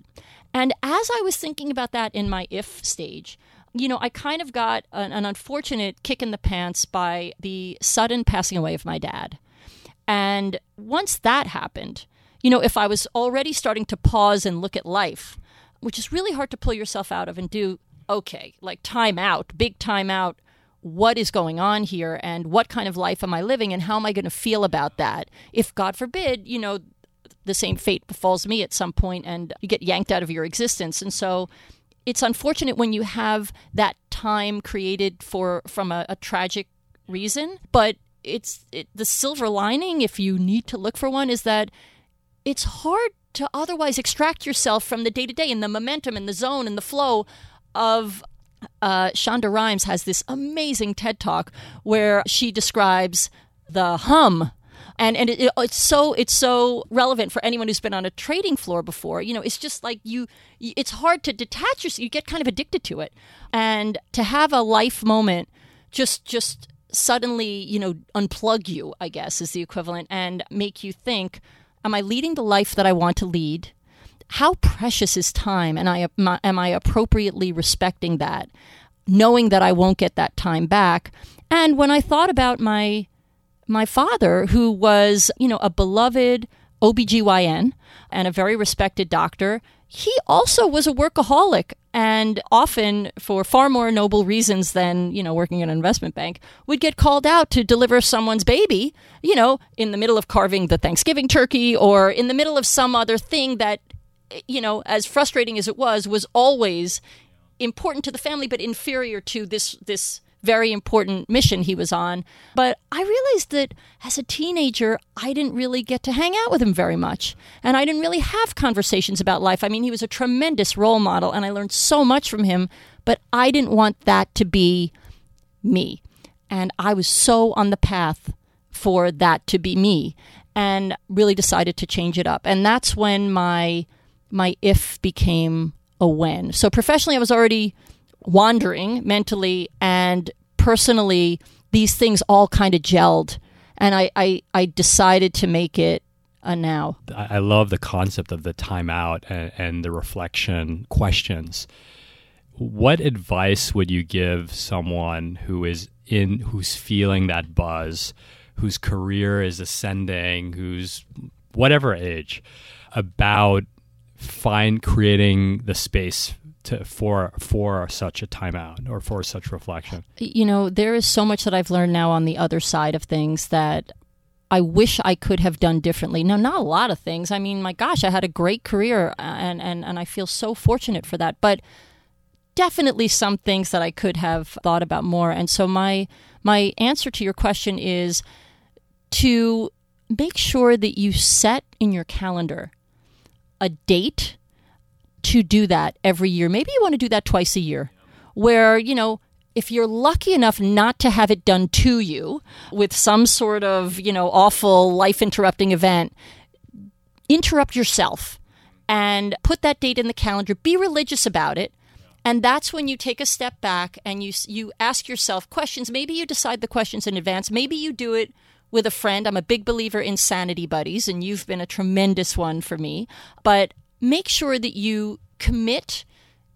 And as I was thinking about that in my if stage, you know, I kind of got an, an unfortunate kick in the pants by the sudden passing away of my dad. And once that happened, you know, if I was already starting to pause and look at life, which is really hard to pull yourself out of and do, okay, like time out, big time out. What is going on here and what kind of life am I living and how am I going to feel about that? If, God forbid, you know, the same fate befalls me at some point and you get yanked out of your existence. And so it's unfortunate when you have that time created for from a, a tragic reason, but it's it, the silver lining if you need to look for one is that it's hard to otherwise extract yourself from the day to day and the momentum and the zone and the flow of uh, Shonda Rhimes has this amazing TED talk where she describes the hum and and it, it's so it's so relevant for anyone who's been on a trading floor before. You know, it's just like you. It's hard to detach yourself. You get kind of addicted to it, and to have a life moment, just just suddenly you know unplug you. I guess is the equivalent, and make you think: Am I leading the life that I want to lead? How precious is time, and I am I appropriately respecting that, knowing that I won't get that time back. And when I thought about my my father, who was, you know, a beloved OBGYN and a very respected doctor, he also was a workaholic and often for far more noble reasons than, you know, working in an investment bank, would get called out to deliver someone's baby, you know, in the middle of carving the Thanksgiving turkey or in the middle of some other thing that, you know, as frustrating as it was, was always important to the family but inferior to this this very important mission he was on. But I realized that as a teenager, I didn't really get to hang out with him very much. And I didn't really have conversations about life. I mean, he was a tremendous role model, and I learned so much from him, but I didn't want that to be me. And I was so on the path for that to be me and really decided to change it up. And that's when my my if became a when. So professionally I was already wandering mentally and personally, these things all kind of gelled. And I, I, I decided to make it a now. I love the concept of the timeout and, and the reflection questions. What advice would you give someone who is in, who's feeling that buzz, whose career is ascending, who's whatever age, about find creating the space to, for for such a timeout or for such reflection? You know, there is so much that I've learned now on the other side of things that I wish I could have done differently. Now, not a lot of things. I mean, my gosh, I had a great career, and and and I feel so fortunate for that. But definitely some things that I could have thought about more. And so my my answer to your question is to make sure that you set in your calendar a date to do that every year. Maybe you want to do that twice a year, where, you know, if you're lucky enough not to have it done to you with some sort of, you know, awful life interrupting event, interrupt yourself and put that date in the calendar. Be religious about it. And that's when you take a step back and you you ask yourself questions. Maybe you decide the questions in advance. Maybe you do it with a friend. I'm a big believer in sanity buddies, and you've been a tremendous one for me. But make sure that you commit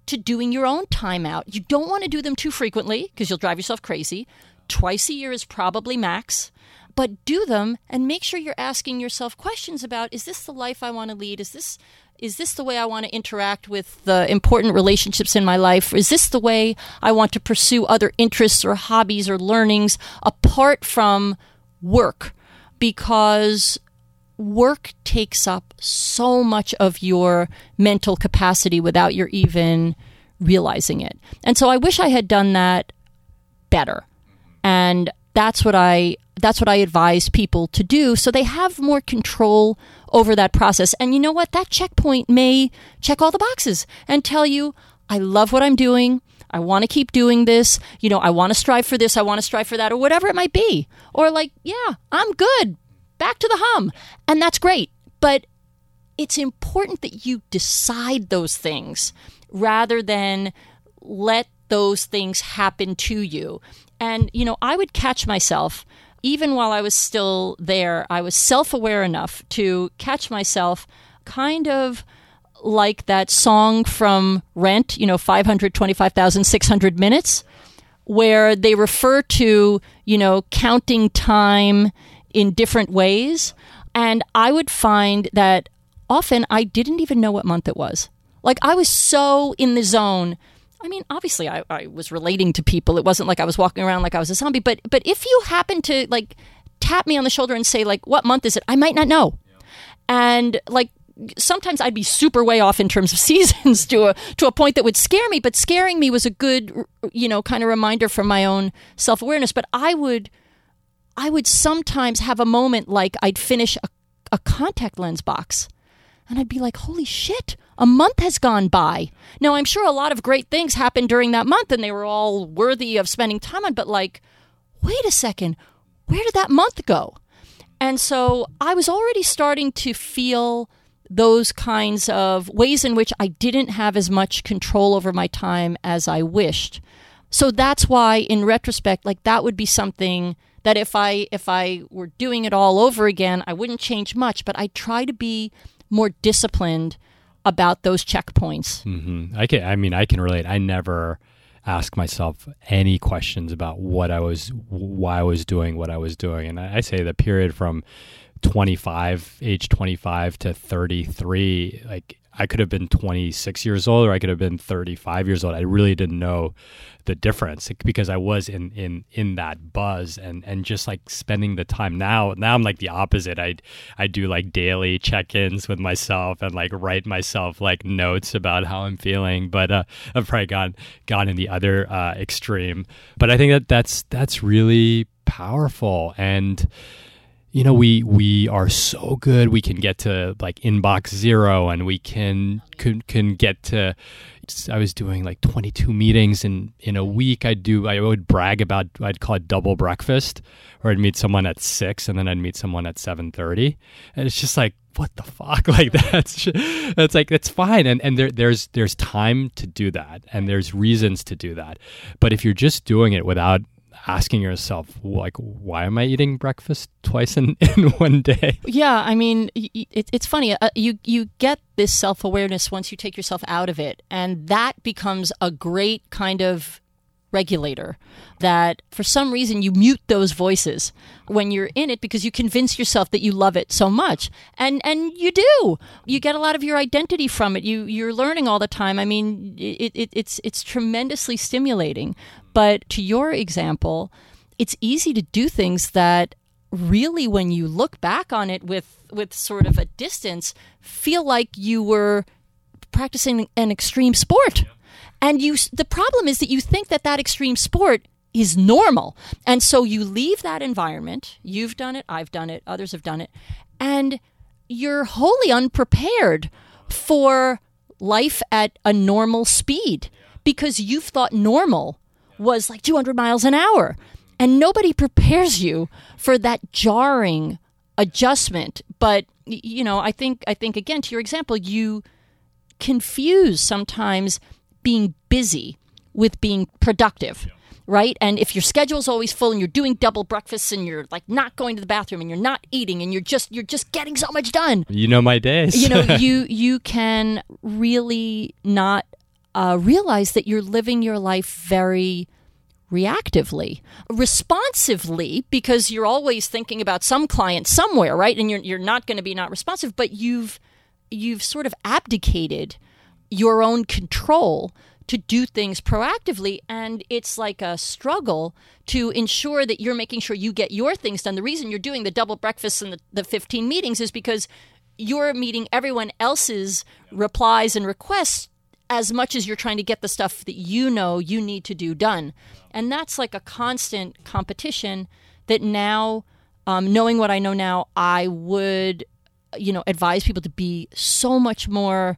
to doing your own timeout. You don't want to do them too frequently because you'll drive yourself crazy. Twice a year is probably max. But do them and make sure you're asking yourself questions about is this the life I want to lead? Is this is this the way I want to interact with the important relationships in my life? Is this the way I want to pursue other interests or hobbies or learnings apart from work? Because work takes up so much of your mental capacity without your even realizing it. And so I wish I had done that better. And that's what I that's what I advise people to do so they have more control over that process. And you know what? That checkpoint may check all the boxes and tell you, I love what I'm doing. I want to keep doing this. You know, I want to strive for this. I want to strive for that, or whatever it might be. Or like, yeah, I'm good back to the hum. And that's great. But it's important that you decide those things rather than let those things happen to you. And, you know, I would catch myself, even while I was still there, I was self aware enough to catch myself kind of like that song from Rent, you know, 525,600 minutes, where they refer to, you know, counting time in different ways. And I would find that often I didn't even know what month it was. Like I was so in the zone. I mean, obviously I, I was relating to people. It wasn't like I was walking around like I was a zombie, but but if you happen to like tap me on the shoulder and say like what month is it? I might not know. And like sometimes I'd be super way off in terms of seasons to a to a point that would scare me, but scaring me was a good you know kind of reminder for my own self-awareness, but I would I would sometimes have a moment like I'd finish a, a contact lens box. And I'd be like, holy shit, a month has gone by. Now, I'm sure a lot of great things happened during that month and they were all worthy of spending time on, but like, wait a second, where did that month go? And so I was already starting to feel those kinds of ways in which I didn't have as much control over my time as I wished. So that's why in retrospect like that would be something that if I if I were doing it all over again, I wouldn't change much, but I try to be more disciplined about those checkpoints. Mm-hmm. I can. I mean, I can relate. I never ask myself any questions about what I was, why I was doing what I was doing, and I, I say the period from 25, age 25 to 33, like I could have been 26 years old or I could have been 35 years old. I really didn't know the difference because I was in in in that buzz and and just like spending the time now now I'm like the opposite. I I do like daily check-ins with myself and like write myself like notes about how I'm feeling, but uh, I've probably gone gone in the other uh, extreme. But I think that that's that's really powerful and you know we we are so good. We can get to like inbox zero and we can can, can get to i was doing like 22 meetings in in a week. I'd do i would brag about i'd call it double breakfast or i'd meet someone at 6 and then i'd meet someone at 7.30 and it's just like what the fuck? Like that's that's like that's fine. And and there, there's there's time to do that and there's reasons to do that. But if you're just doing it without asking yourself like why am i eating breakfast twice in, in one day? Yeah i mean it, it's funny uh, you you get this self-awareness once you take yourself out of it and that becomes a great kind of regulator that for some reason you mute those voices when you're in it because you convince yourself that you love it so much. And and you do. You get a lot of your identity from it. You you're learning all the time. I mean it, it it's it's tremendously stimulating. But to your example, it's easy to do things that really when you look back on it with with sort of a distance feel like you were practicing an extreme sport. And you the problem is that you think that that extreme sport is normal. And so you leave that environment. You've done it, I've done it, others have done it. And you're wholly unprepared for life at a normal speed because you've thought normal was like 200 miles an hour. And nobody prepares you for that jarring adjustment. But you know, I think I think again to your example, you confuse sometimes being busy with being productive. Right? And if your schedule's always full and you're doing double breakfasts and you're like not going to the bathroom and you're not eating and you're just you're just getting so much done. You know my days. you know, you you can really not uh, realize that you're living your life very reactively. Responsively, because you're always thinking about some client somewhere, right? And you're, you're not going to be not responsive, but you've you've sort of abdicated your own control to do things proactively and it's like a struggle to ensure that you're making sure you get your things done the reason you're doing the double breakfasts and the, the 15 meetings is because you're meeting everyone else's replies and requests as much as you're trying to get the stuff that you know you need to do done. And that's like a constant competition that now, um, knowing what I know now, I would, you know, advise people to be so much more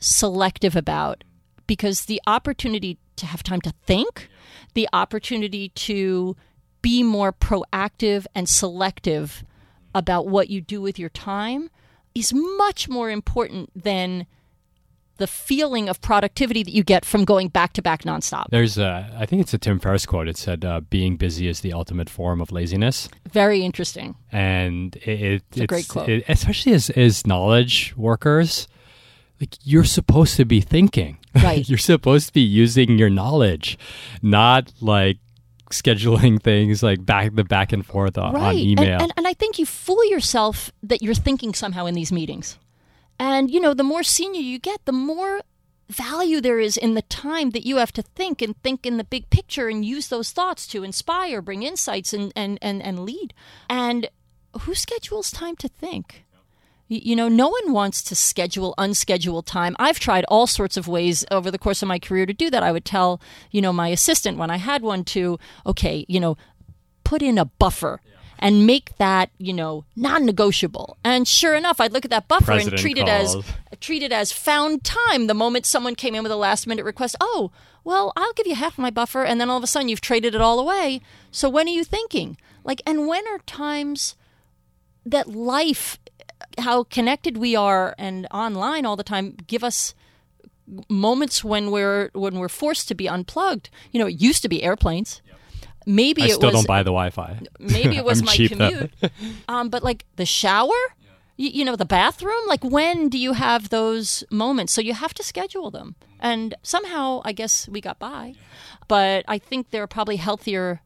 selective about because the opportunity to have time to think, the opportunity to be more proactive and selective about what you do with your time is much more important than the feeling of productivity that you get from going back to back nonstop. There's, a, I think it's a Tim Ferriss quote. It said, uh, "Being busy is the ultimate form of laziness." Very interesting. And it, it, it's, a great quote, it, especially as as knowledge workers. Like you're supposed to be thinking, right? you're supposed to be using your knowledge, not like scheduling things like back the back and forth on, right. on email. And, and, and I think you fool yourself that you're thinking somehow in these meetings. And, you know, the more senior you get, the more value there is in the time that you have to think and think in the big picture and use those thoughts to inspire, bring insights, and, and, and, and lead. And who schedules time to think? You know, no one wants to schedule unscheduled time. I've tried all sorts of ways over the course of my career to do that. I would tell, you know, my assistant when I had one to, okay, you know, put in a buffer and make that, you know, non-negotiable. And sure enough, I'd look at that buffer President and treat it as treat it as found time the moment someone came in with a last minute request. Oh, well, I'll give you half my buffer and then all of a sudden you've traded it all away. So when are you thinking? Like and when are times that life how connected we are and online all the time give us moments when we're when we're forced to be unplugged. You know, it used to be airplanes. Maybe I it still was don't buy the Wi-Fi. maybe it was my commute. um, but like the shower, you, you know, the bathroom. Like when do you have those moments? So you have to schedule them. And somehow, I guess we got by. But I think there are probably healthier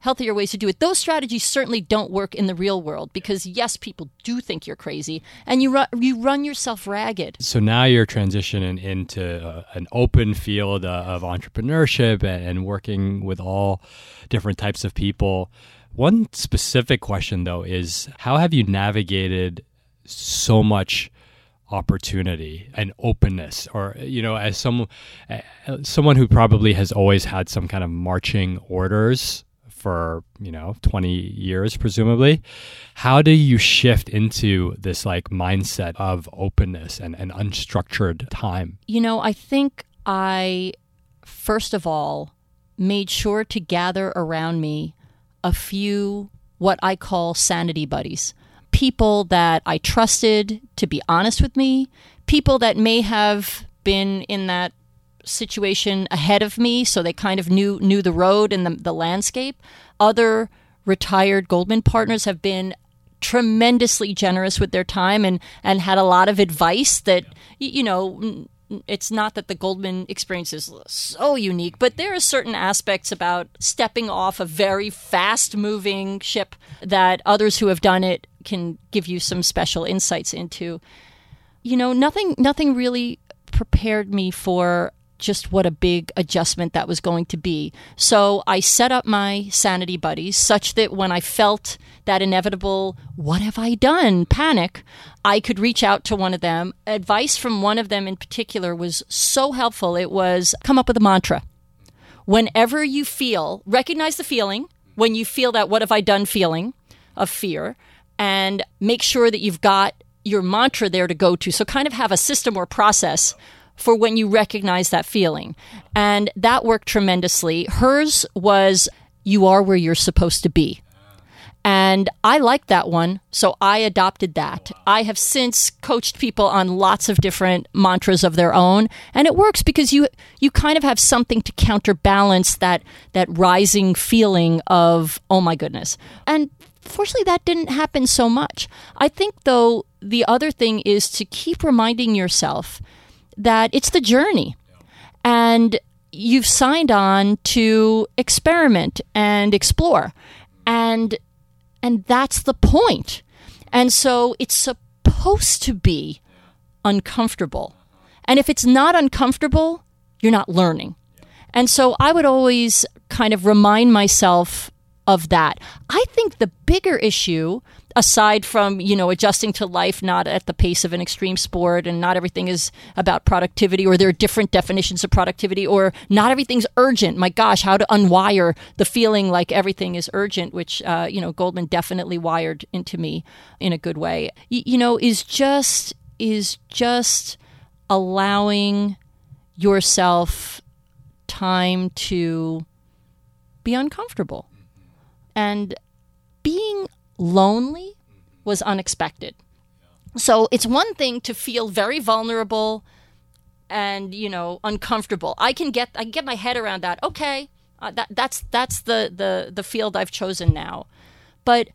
healthier ways to do it. Those strategies certainly don't work in the real world because yes, people do think you're crazy, and you ru- you run yourself ragged. So now you're transitioning into uh, an open field uh, of entrepreneurship and, and working with all different types of people. One specific question, though, is how have you navigated so much opportunity and openness or you know as some uh, someone who probably has always had some kind of marching orders for you know 20 years presumably. How do you shift into this like mindset of openness and, and unstructured time? You know, I think I, first of all, made sure to gather around me a few what I call sanity buddies. People that I trusted to be honest with me, people that may have been in that situation ahead of me, so they kind of knew knew the road and the, the landscape. Other retired Goldman partners have been tremendously generous with their time and and had a lot of advice that you know it's not that the Goldman experience is so unique, but there are certain aspects about stepping off a very fast moving ship that others who have done it can give you some special insights into. You know, nothing nothing really prepared me for just what a big adjustment that was going to be. So I set up my sanity buddies such that when I felt that inevitable, what have I done panic, I could reach out to one of them. Advice from one of them in particular was so helpful. It was come up with a mantra. Whenever you feel, recognize the feeling when you feel that what have I done feeling of fear, and make sure that you've got your mantra there to go to. So, kind of have a system or process for when you recognize that feeling. And that worked tremendously. Hers was, You are where you're supposed to be. And I liked that one, so I adopted that. I have since coached people on lots of different mantras of their own, and it works because you you kind of have something to counterbalance that that rising feeling of oh my goodness. And fortunately that didn't happen so much. I think though the other thing is to keep reminding yourself that it's the journey. And you've signed on to experiment and explore. And and that's the point. And so it's supposed to be uncomfortable. And if it's not uncomfortable, you're not learning. And so I would always kind of remind myself of that. I think the bigger issue aside from, you know, adjusting to life not at the pace of an extreme sport and not everything is about productivity or there are different definitions of productivity or not everything's urgent. My gosh, how to unwire the feeling like everything is urgent, which, uh, you know, Goldman definitely wired into me in a good way, y- you know, is just, is just allowing yourself time to be uncomfortable. And being lonely was unexpected. So it's one thing to feel very vulnerable and you know uncomfortable. I can get I can get my head around that. Okay, uh, that that's that's the the the field I've chosen now. But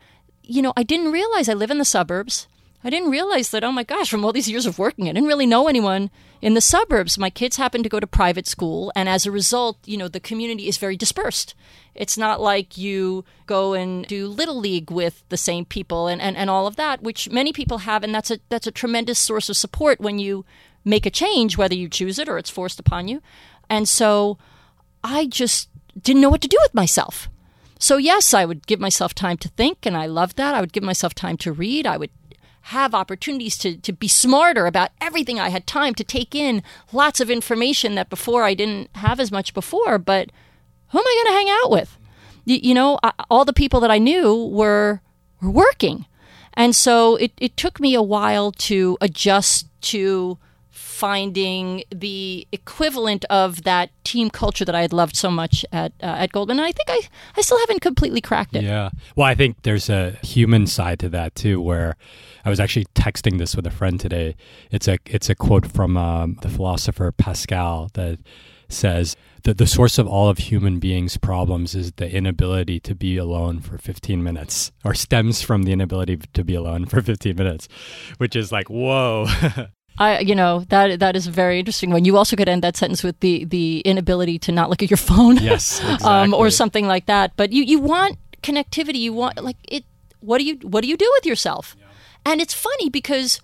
you know, I didn't realize I live in the suburbs. I didn't realize that, oh my gosh, from all these years of working, I didn't really know anyone in the suburbs. My kids happen to go to private school, and as a result, you know, the community is very dispersed. It's not like you go and do little league with the same people and, and, and all of that, which many people have, and that's a that's a tremendous source of support when you make a change, whether you choose it or it's forced upon you. And so I just didn't know what to do with myself. So, yes, I would give myself time to think, and I loved that. I would give myself time to read. I would have opportunities to, to be smarter about everything. I had time to take in lots of information that before I didn't have as much before. But who am I going to hang out with? You, you know, I, all the people that I knew were were working. And so it, it took me a while to adjust to finding the equivalent of that team culture that I had loved so much at uh, at Goldman. And I think I, I still haven't completely cracked it. Yeah. Well, I think there's a human side to that too, where I was actually texting this with a friend today. It's a it's a quote from um, the philosopher Pascal that says that the source of all of human beings' problems is the inability to be alone for 15 minutes, or stems from the inability to be alone for 15 minutes, which is like, whoa. I, you know, that that is a very interesting one. You also could end that sentence with the the inability to not look at your phone, yes, exactly. um, or something like that. But you you want connectivity. You want like it. What do you what do you do with yourself? Yeah. And it's funny because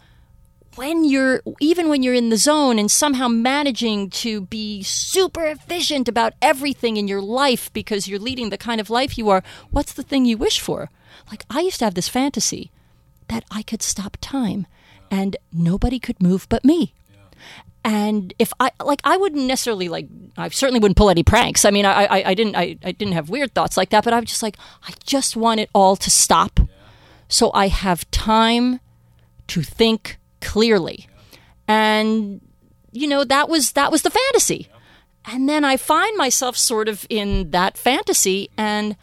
when you're even when you're in the zone and somehow managing to be super efficient about everything in your life because you're leading the kind of life you are, what's the thing you wish for? Like I used to have this fantasy that I could stop time and nobody could move but me. And if I like, I wouldn't necessarily like. I certainly wouldn't pull any pranks. I mean, I, I, I didn't, I, I didn't have weird thoughts like that. But I was just like, I just want it all to stop, so I have time to think clearly. And you know, that was that was the fantasy. And then I find myself sort of in that fantasy and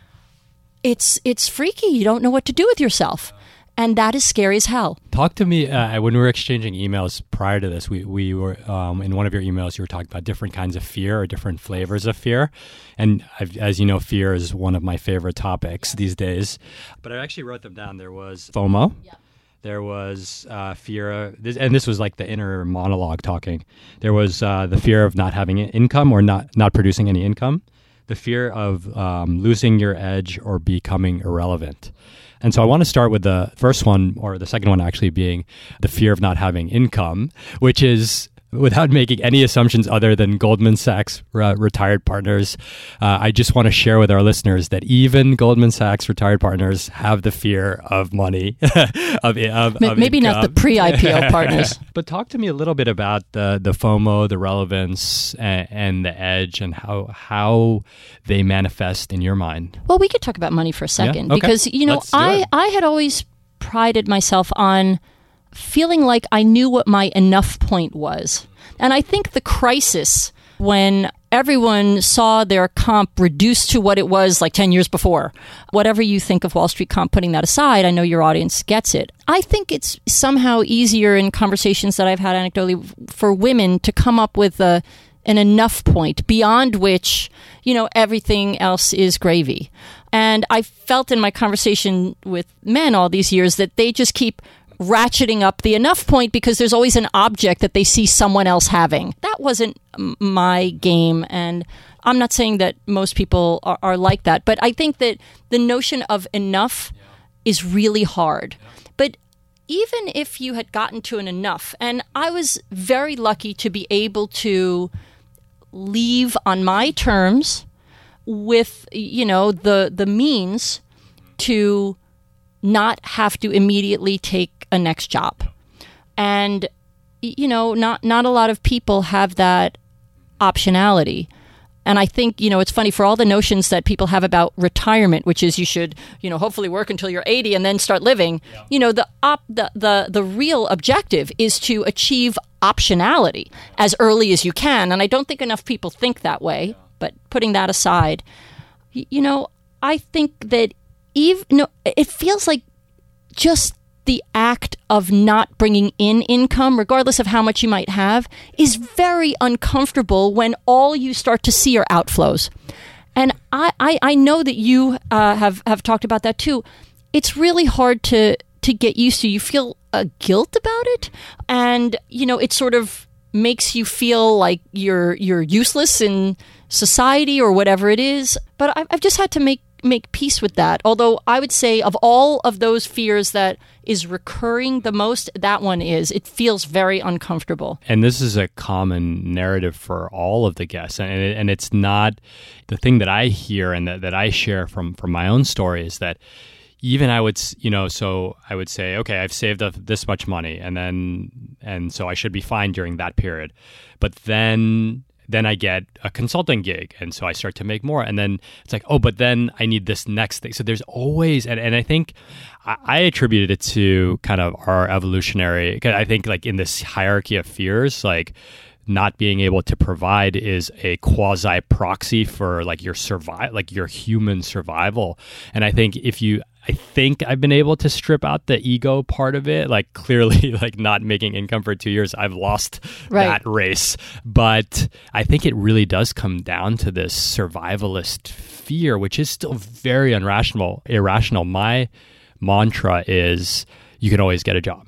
it's it's freaky. You don't know what to do with yourself and that is scary as hell. Talk to me uh, when we were exchanging emails prior to this. We we were um, in one of your emails. You were talking about different kinds of fear or different flavors of fear, and I've, as you know, fear is one of my favorite topics these days. But I actually wrote them down. There was FOMO. Yeah. There was uh, fear, this, and this was like the inner monologue talking. There was uh, the fear of not having income or not not producing any income, the fear of um, losing your edge or becoming irrelevant. And so I want to start with the first one, or the second one actually being the fear of not having income, which is without making any assumptions other than Goldman Sachs uh, retired partners, uh, I just want to share with our listeners that even Goldman Sachs retired partners have the fear of money. of, of, Maybe of not the pre-IPO partners. but talk to me a little bit about the the FOMO, the relevance, and, and, the edge, and how how they manifest in your mind. Well, we could talk about money for a second yeah? okay. because you know I I had always prided myself on feeling like I knew what my enough point was. And I think the crisis when everyone saw their comp reduced to what it was like 10 years before. Whatever you think of Wall Street comp, putting that aside, I know your audience gets it. I think it's somehow easier in conversations that I've had anecdotally for women to come up with a, an enough point beyond which, you know, everything else is gravy. And I felt in my conversation with men all these years that they just keep ratcheting up the enough point because there's always an object that they see someone else having. That wasn't my game. And I'm not saying that most people are, are like that, but I think that the notion of enough yeah. is really hard. Yeah. But even if you had gotten to an enough, and I was very lucky to be able to leave on my terms with, you know, the, the means to not have to immediately take a next job. And you know, not not a lot of people have that optionality. And I think, you know, it's funny for all the notions that people have about retirement, which is you should, you know, hopefully work until you're 80 and then start living. Yeah. You know, the op the, the the real objective is to achieve optionality as early as you can. And I don't think enough people think that way. Yeah. But putting that aside, you know, I think that even no, it feels like just the act of not bringing in income, regardless of how much you might have, is very uncomfortable when all you start to see are outflows. And I, I, I know that you uh, have, have talked about that too. It's really hard to, to get used to. You feel a guilt about it. And, you know, it sort of makes you feel like you're, you're useless in society or whatever it is. But I've, I've just had to make make peace with that. Although I would say of all of those fears that is recurring the most, that one is. It feels very uncomfortable. And this is a common narrative for all of the guests. And, it, and it's not the thing that I hear and that, that I share from, from my own story is that even I would, you know, so I would say, okay, I've saved up this much money, and then, and so I should be fine during that period. But then then I get a consulting gig. And so I start to make more. And then it's like, oh, but then I need this next thing. So there's always, and, and I think I, I attributed it to kind of our evolutionary, I think like in this hierarchy of fears, like, not being able to provide is a quasi proxy for like your survive like your human survival and i think if you I think I've been able to strip out the ego part of it. Like clearly, like not making income for two years, I've lost right. that race. But I think it really does come down to this survivalist fear, which is still very irrational. Irrational. My mantra is, you can always get a job.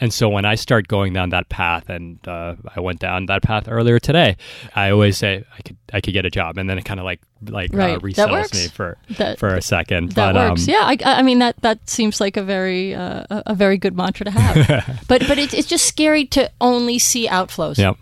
And so when I start going down that path, and uh, I went down that path earlier today, I always say I could I could get a job, and then it kind of like like uh, right. uh, resettles me for that, for a second. That but, works. Um, yeah, I, I, mean that that seems like a very uh, a very good mantra to have. but but it, it's just scary to only see outflows. Yep.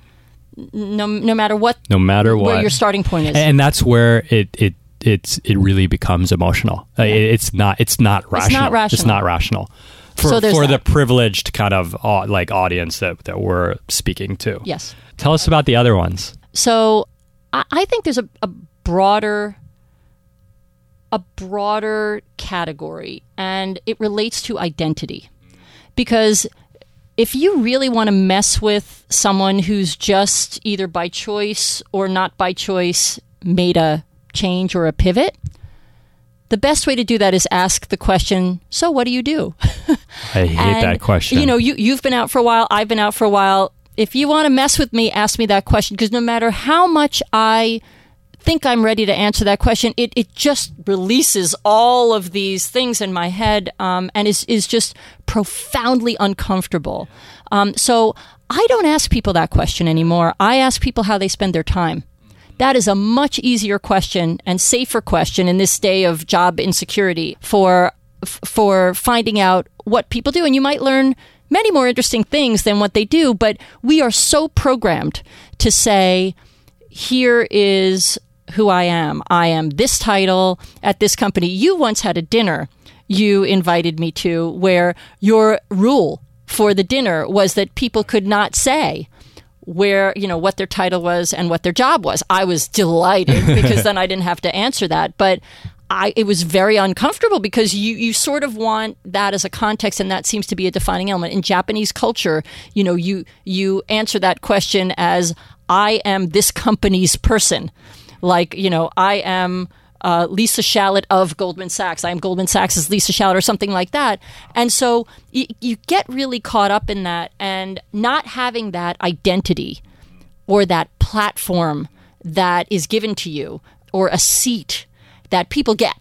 No, no matter what. No matter what. Where your starting point is, and that's where it it it's it really becomes emotional. Yeah. It's not it's not rational. It's not rational. It's not rational for, so for the privileged kind of uh, like audience that, that we're speaking to. Yes. Tell us about the other ones. So I, I think there's a, a broader a broader category and it relates to identity. Because if you really want to mess with someone who's just either by choice or not by choice made a change or a pivot, the best way to do that is ask the question, so what do you do? I hate and, that question. You know, you, you've been out for a while, I've been out for a while. If you want to mess with me, ask me that question because no matter how much I think I'm ready to answer that question, it, it just releases all of these things in my head um, and is, is just profoundly uncomfortable. Um, so I don't ask people that question anymore. I ask people how they spend their time. That is a much easier question and safer question in this day of job insecurity for for finding out what people do and you might learn many more interesting things than what they do, but we are so programmed to say here is who I am. I am this title at this company. You once had a dinner you invited me to where your rule for the dinner was that people could not say where you know what their title was and what their job was. I was delighted because then I didn't have to answer that. But I it was very uncomfortable because you you sort of want that as a context and that seems to be a defining element in Japanese culture. You know, you you answer that question as I am this company's person. Like, you know, I am uh, Lisa Shalett of Goldman Sachs. I am Goldman Sachs' Lisa Shalett or something like that. And so y- you get really caught up in that and not having that identity or that platform that is given to you or a seat that people get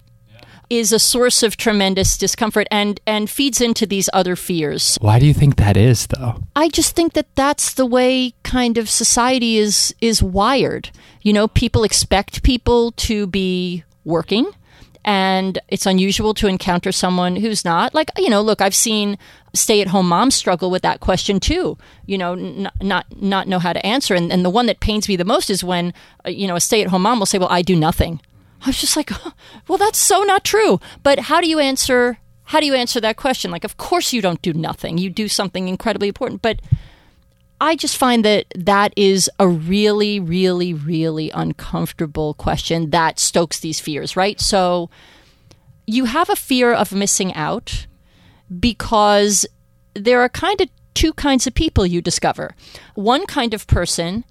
is a source of tremendous discomfort and and feeds into these other fears. Why do you think that is though? I just think that that's the way kind of society is is wired. You know, people expect people to be working and it's unusual to encounter someone who's not. Like you know look i've seen stay-at-home moms struggle with that question too. You know n- not not know how to answer. And, and the one that pains me the most is when uh, you know a stay-at-home mom will say well i do nothing. I was just like well that's so not true. But how do you answer how do you answer that question? Like of course you don't do nothing. You do something incredibly important but I just find that that is a really, really, really uncomfortable question that stokes these fears, right? So you have a fear of missing out because there are kind of two kinds of people you discover. One kind of person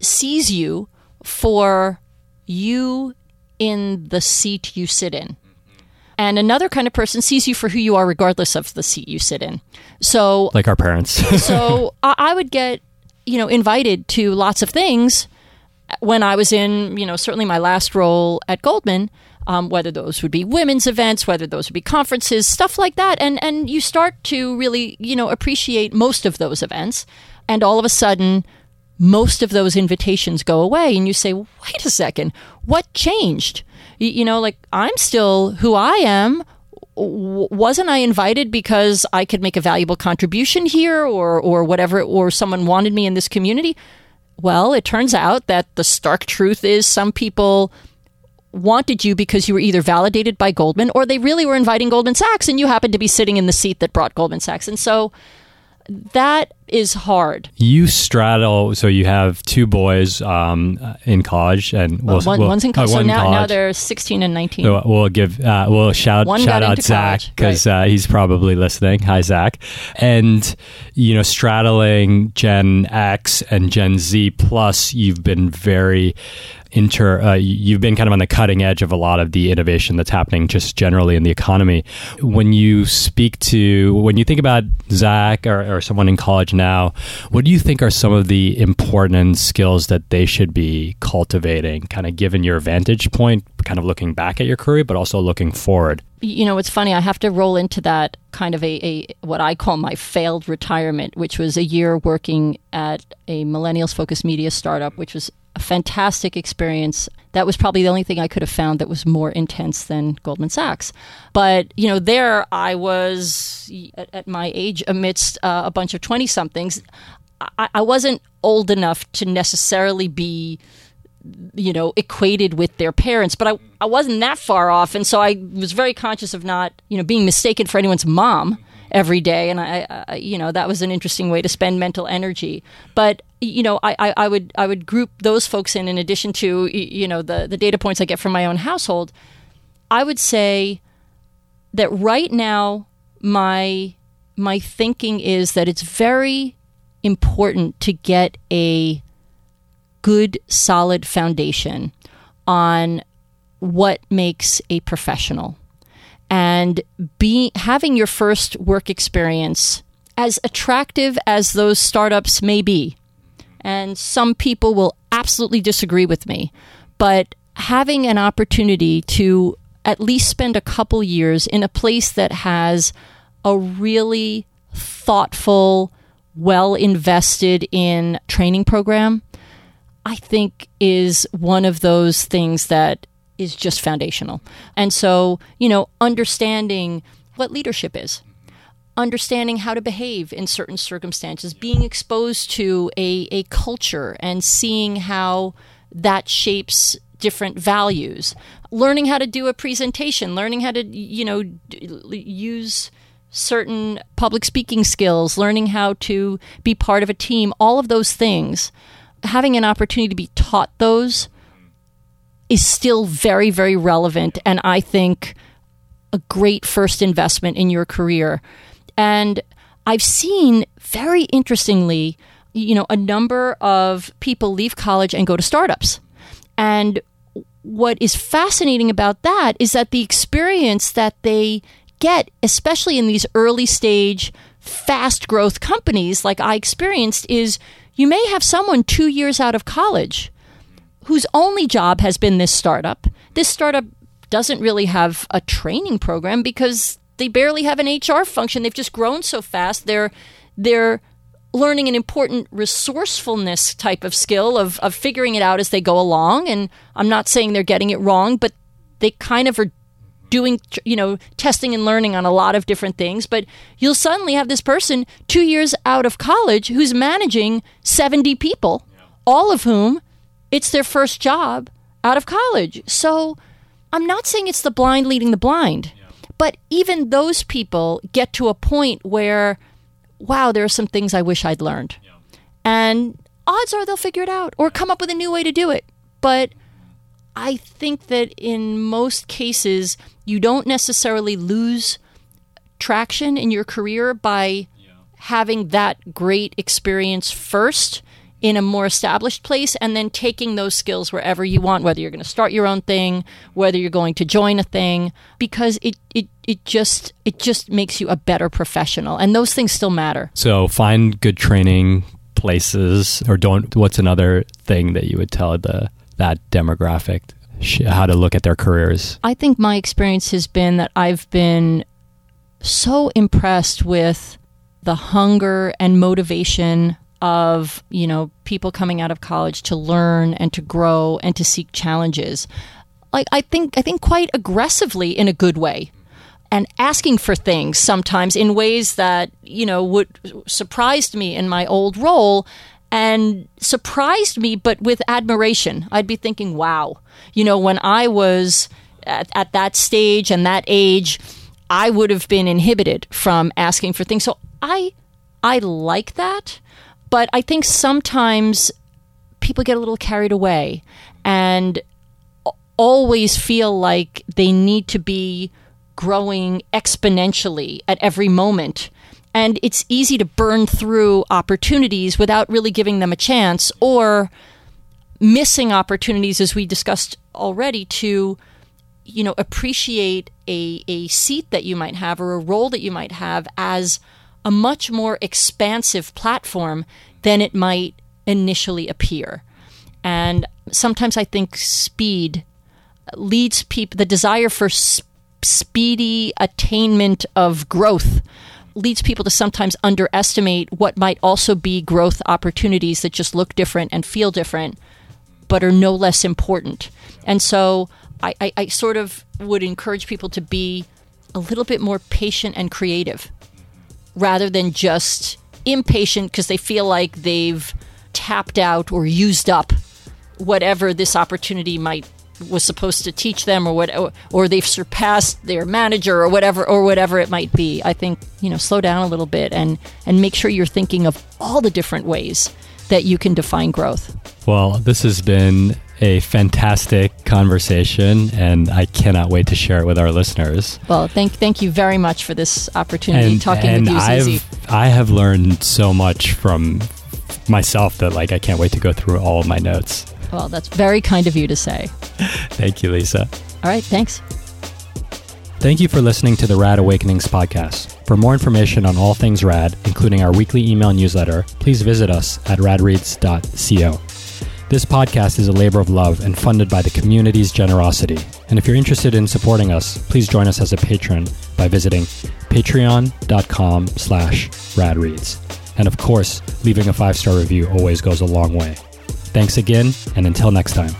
sees you for you in the seat you sit in and another kind of person sees you for who you are regardless of the seat you sit in. So like our parents. so I, would get you know invited to lots of things when i was in you know certainly my last role at goldman um, whether those would be women's events whether those would be conferences stuff like that. And and you start to really you know appreciate most of those events. And all of a sudden most of those invitations go away and you say wait a second what changed you know, like I'm still who I am. wasn't I invited because I could make a valuable contribution here or, or whatever, or someone wanted me in this community? Well, it turns out that the stark truth is some people wanted you because you were either validated by Goldman or they really were inviting Goldman Sachs and you happened to be sitting in the seat that brought Goldman Sachs. And so that is hard. You straddle, so you have two boys um, in college, and we'll, One, we'll, one's in college. Oh, so now, now they're 16 and 19. So we'll give, uh, we'll shout, One shout out Zach because right. uh, he's probably listening. Hi, Zach. And, you know, straddling Gen X and Gen Z, plus you've been very inter uh, you've been kind of on the cutting edge of a lot of the innovation that's happening just generally in the economy. When you speak to when you think about zach or, or someone in college now what do you think are some of the important skills that they should be cultivating kind of given your vantage point kind of looking back at your career but also looking forward? You know it's funny i have to roll into that kind of a, a what i call my failed retirement which was a year working at a millennials focused media startup which was a fantastic experience. That was probably the only thing I could have found that was more intense than Goldman Sachs. But, you know, there I was at, at my age amidst uh, a bunch of 20 somethings. I, I wasn't old enough to necessarily be you know equated with their parents but I, I wasn't that far off and so i was very conscious of not you know being mistaken for anyone's mom every day, and I, I, you know, that was an interesting way to spend mental energy. But you know, I, I, would I would group those folks in in addition to you know the the data points I get from my own household. I would say that right now my my thinking is that it's very important to get a good solid foundation on what makes a professional and be having your first work experience as attractive as those startups may be. And some people will absolutely disagree with me, but having an opportunity to at least spend a couple years in a place that has a really thoughtful, well invested in training program, I think is one of those things that is just foundational. And so, you know, understanding what leadership is, understanding how to behave in certain circumstances, being exposed to a, a culture and seeing how that shapes different values, learning how to do a presentation, learning how to, you know, use certain public speaking skills, learning how to be part of a team, all of those things, having an opportunity to be taught those is still very, very relevant. And I think a great first investment in your career. And I've seen very interestingly, you know, a number of people leave college and go to startups. And what is fascinating about that is that the experience that they get, especially in these early stage, fast growth companies like I experienced, is you may have someone two years out of college whose only job has been this startup. This startup doesn't really have a training program because they barely have an HR function. They've just grown so fast. They're they're learning an important resourcefulness type of skill of, of figuring it out as they go along. And I'm not saying they're getting it wrong, but they kind of are doing, you know, testing and learning on a lot of different things. But you'll suddenly have this person two years out of college who's managing 70 people, all of whom it's their first job out of college. So I'm not saying it's the blind leading the blind. But even those people get to a point where, wow, there are some things I wish I'd learned. Yeah. And odds are they'll figure it out or come up with a new way to do it. But I think that in most cases, you don't necessarily lose traction in your career by yeah. having that great experience first in a more established place and then taking those skills wherever you want whether you're going to start your own thing whether you're going to join a thing because it it it just it just makes you a better professional and those things still matter. So find good training places or don't what's another thing that you would tell the that demographic how to look at their careers? I think my experience has been that i've been so impressed with the hunger and motivation of you know people coming out of college to learn and to grow and to seek challenges. Like i think i think quite aggressively in a good way and asking for things sometimes in ways that you know would surprised me in my old role and surprised me but with admiration. I'd be thinking wow you know when i was at, at that stage and that age i would have been inhibited from asking for things. So i I like that, but I think sometimes people get a little carried away and always feel like they need to be growing exponentially at every moment. And it's easy to burn through opportunities without really giving them a chance or missing opportunities, as we discussed already, to you know appreciate a, a seat that you might have or a role that you might have as a much more expansive platform than it might initially appear. And sometimes I think speed leads people, the desire for sp- speedy attainment of growth leads people to sometimes underestimate what might also be growth opportunities that just look different and feel different, but are no less important. And so I, I, I sort of would encourage people to be a little bit more patient and creative rather than just impatient because they feel like they've tapped out or used up whatever this opportunity might was supposed to teach them or what or, they've surpassed their manager or whatever or whatever it might be. I think you know slow down a little bit and and make sure you're thinking of all the different ways that you can define growth. Well this has been a fantastic conversation, and I cannot wait to share it with our listeners. Well, thank thank you very much for this opportunity and, talking and with you, I've, I have learned so much from myself that like I can't wait to go through all of my notes. Well, that's very kind of you to say. Thank you, Lisa. All right, thanks. Thank you for listening to the Rad Awakenings podcast. For more information on all things rad, including our weekly email newsletter, please visit us at radreads.co. This podcast is a labor of love and funded by the community's generosity. And if you're interested in supporting us, please join us as a patron by visiting patreon.com slash radreads. And of course, leaving a five-star review always goes a long way. Thanks again, and until next time.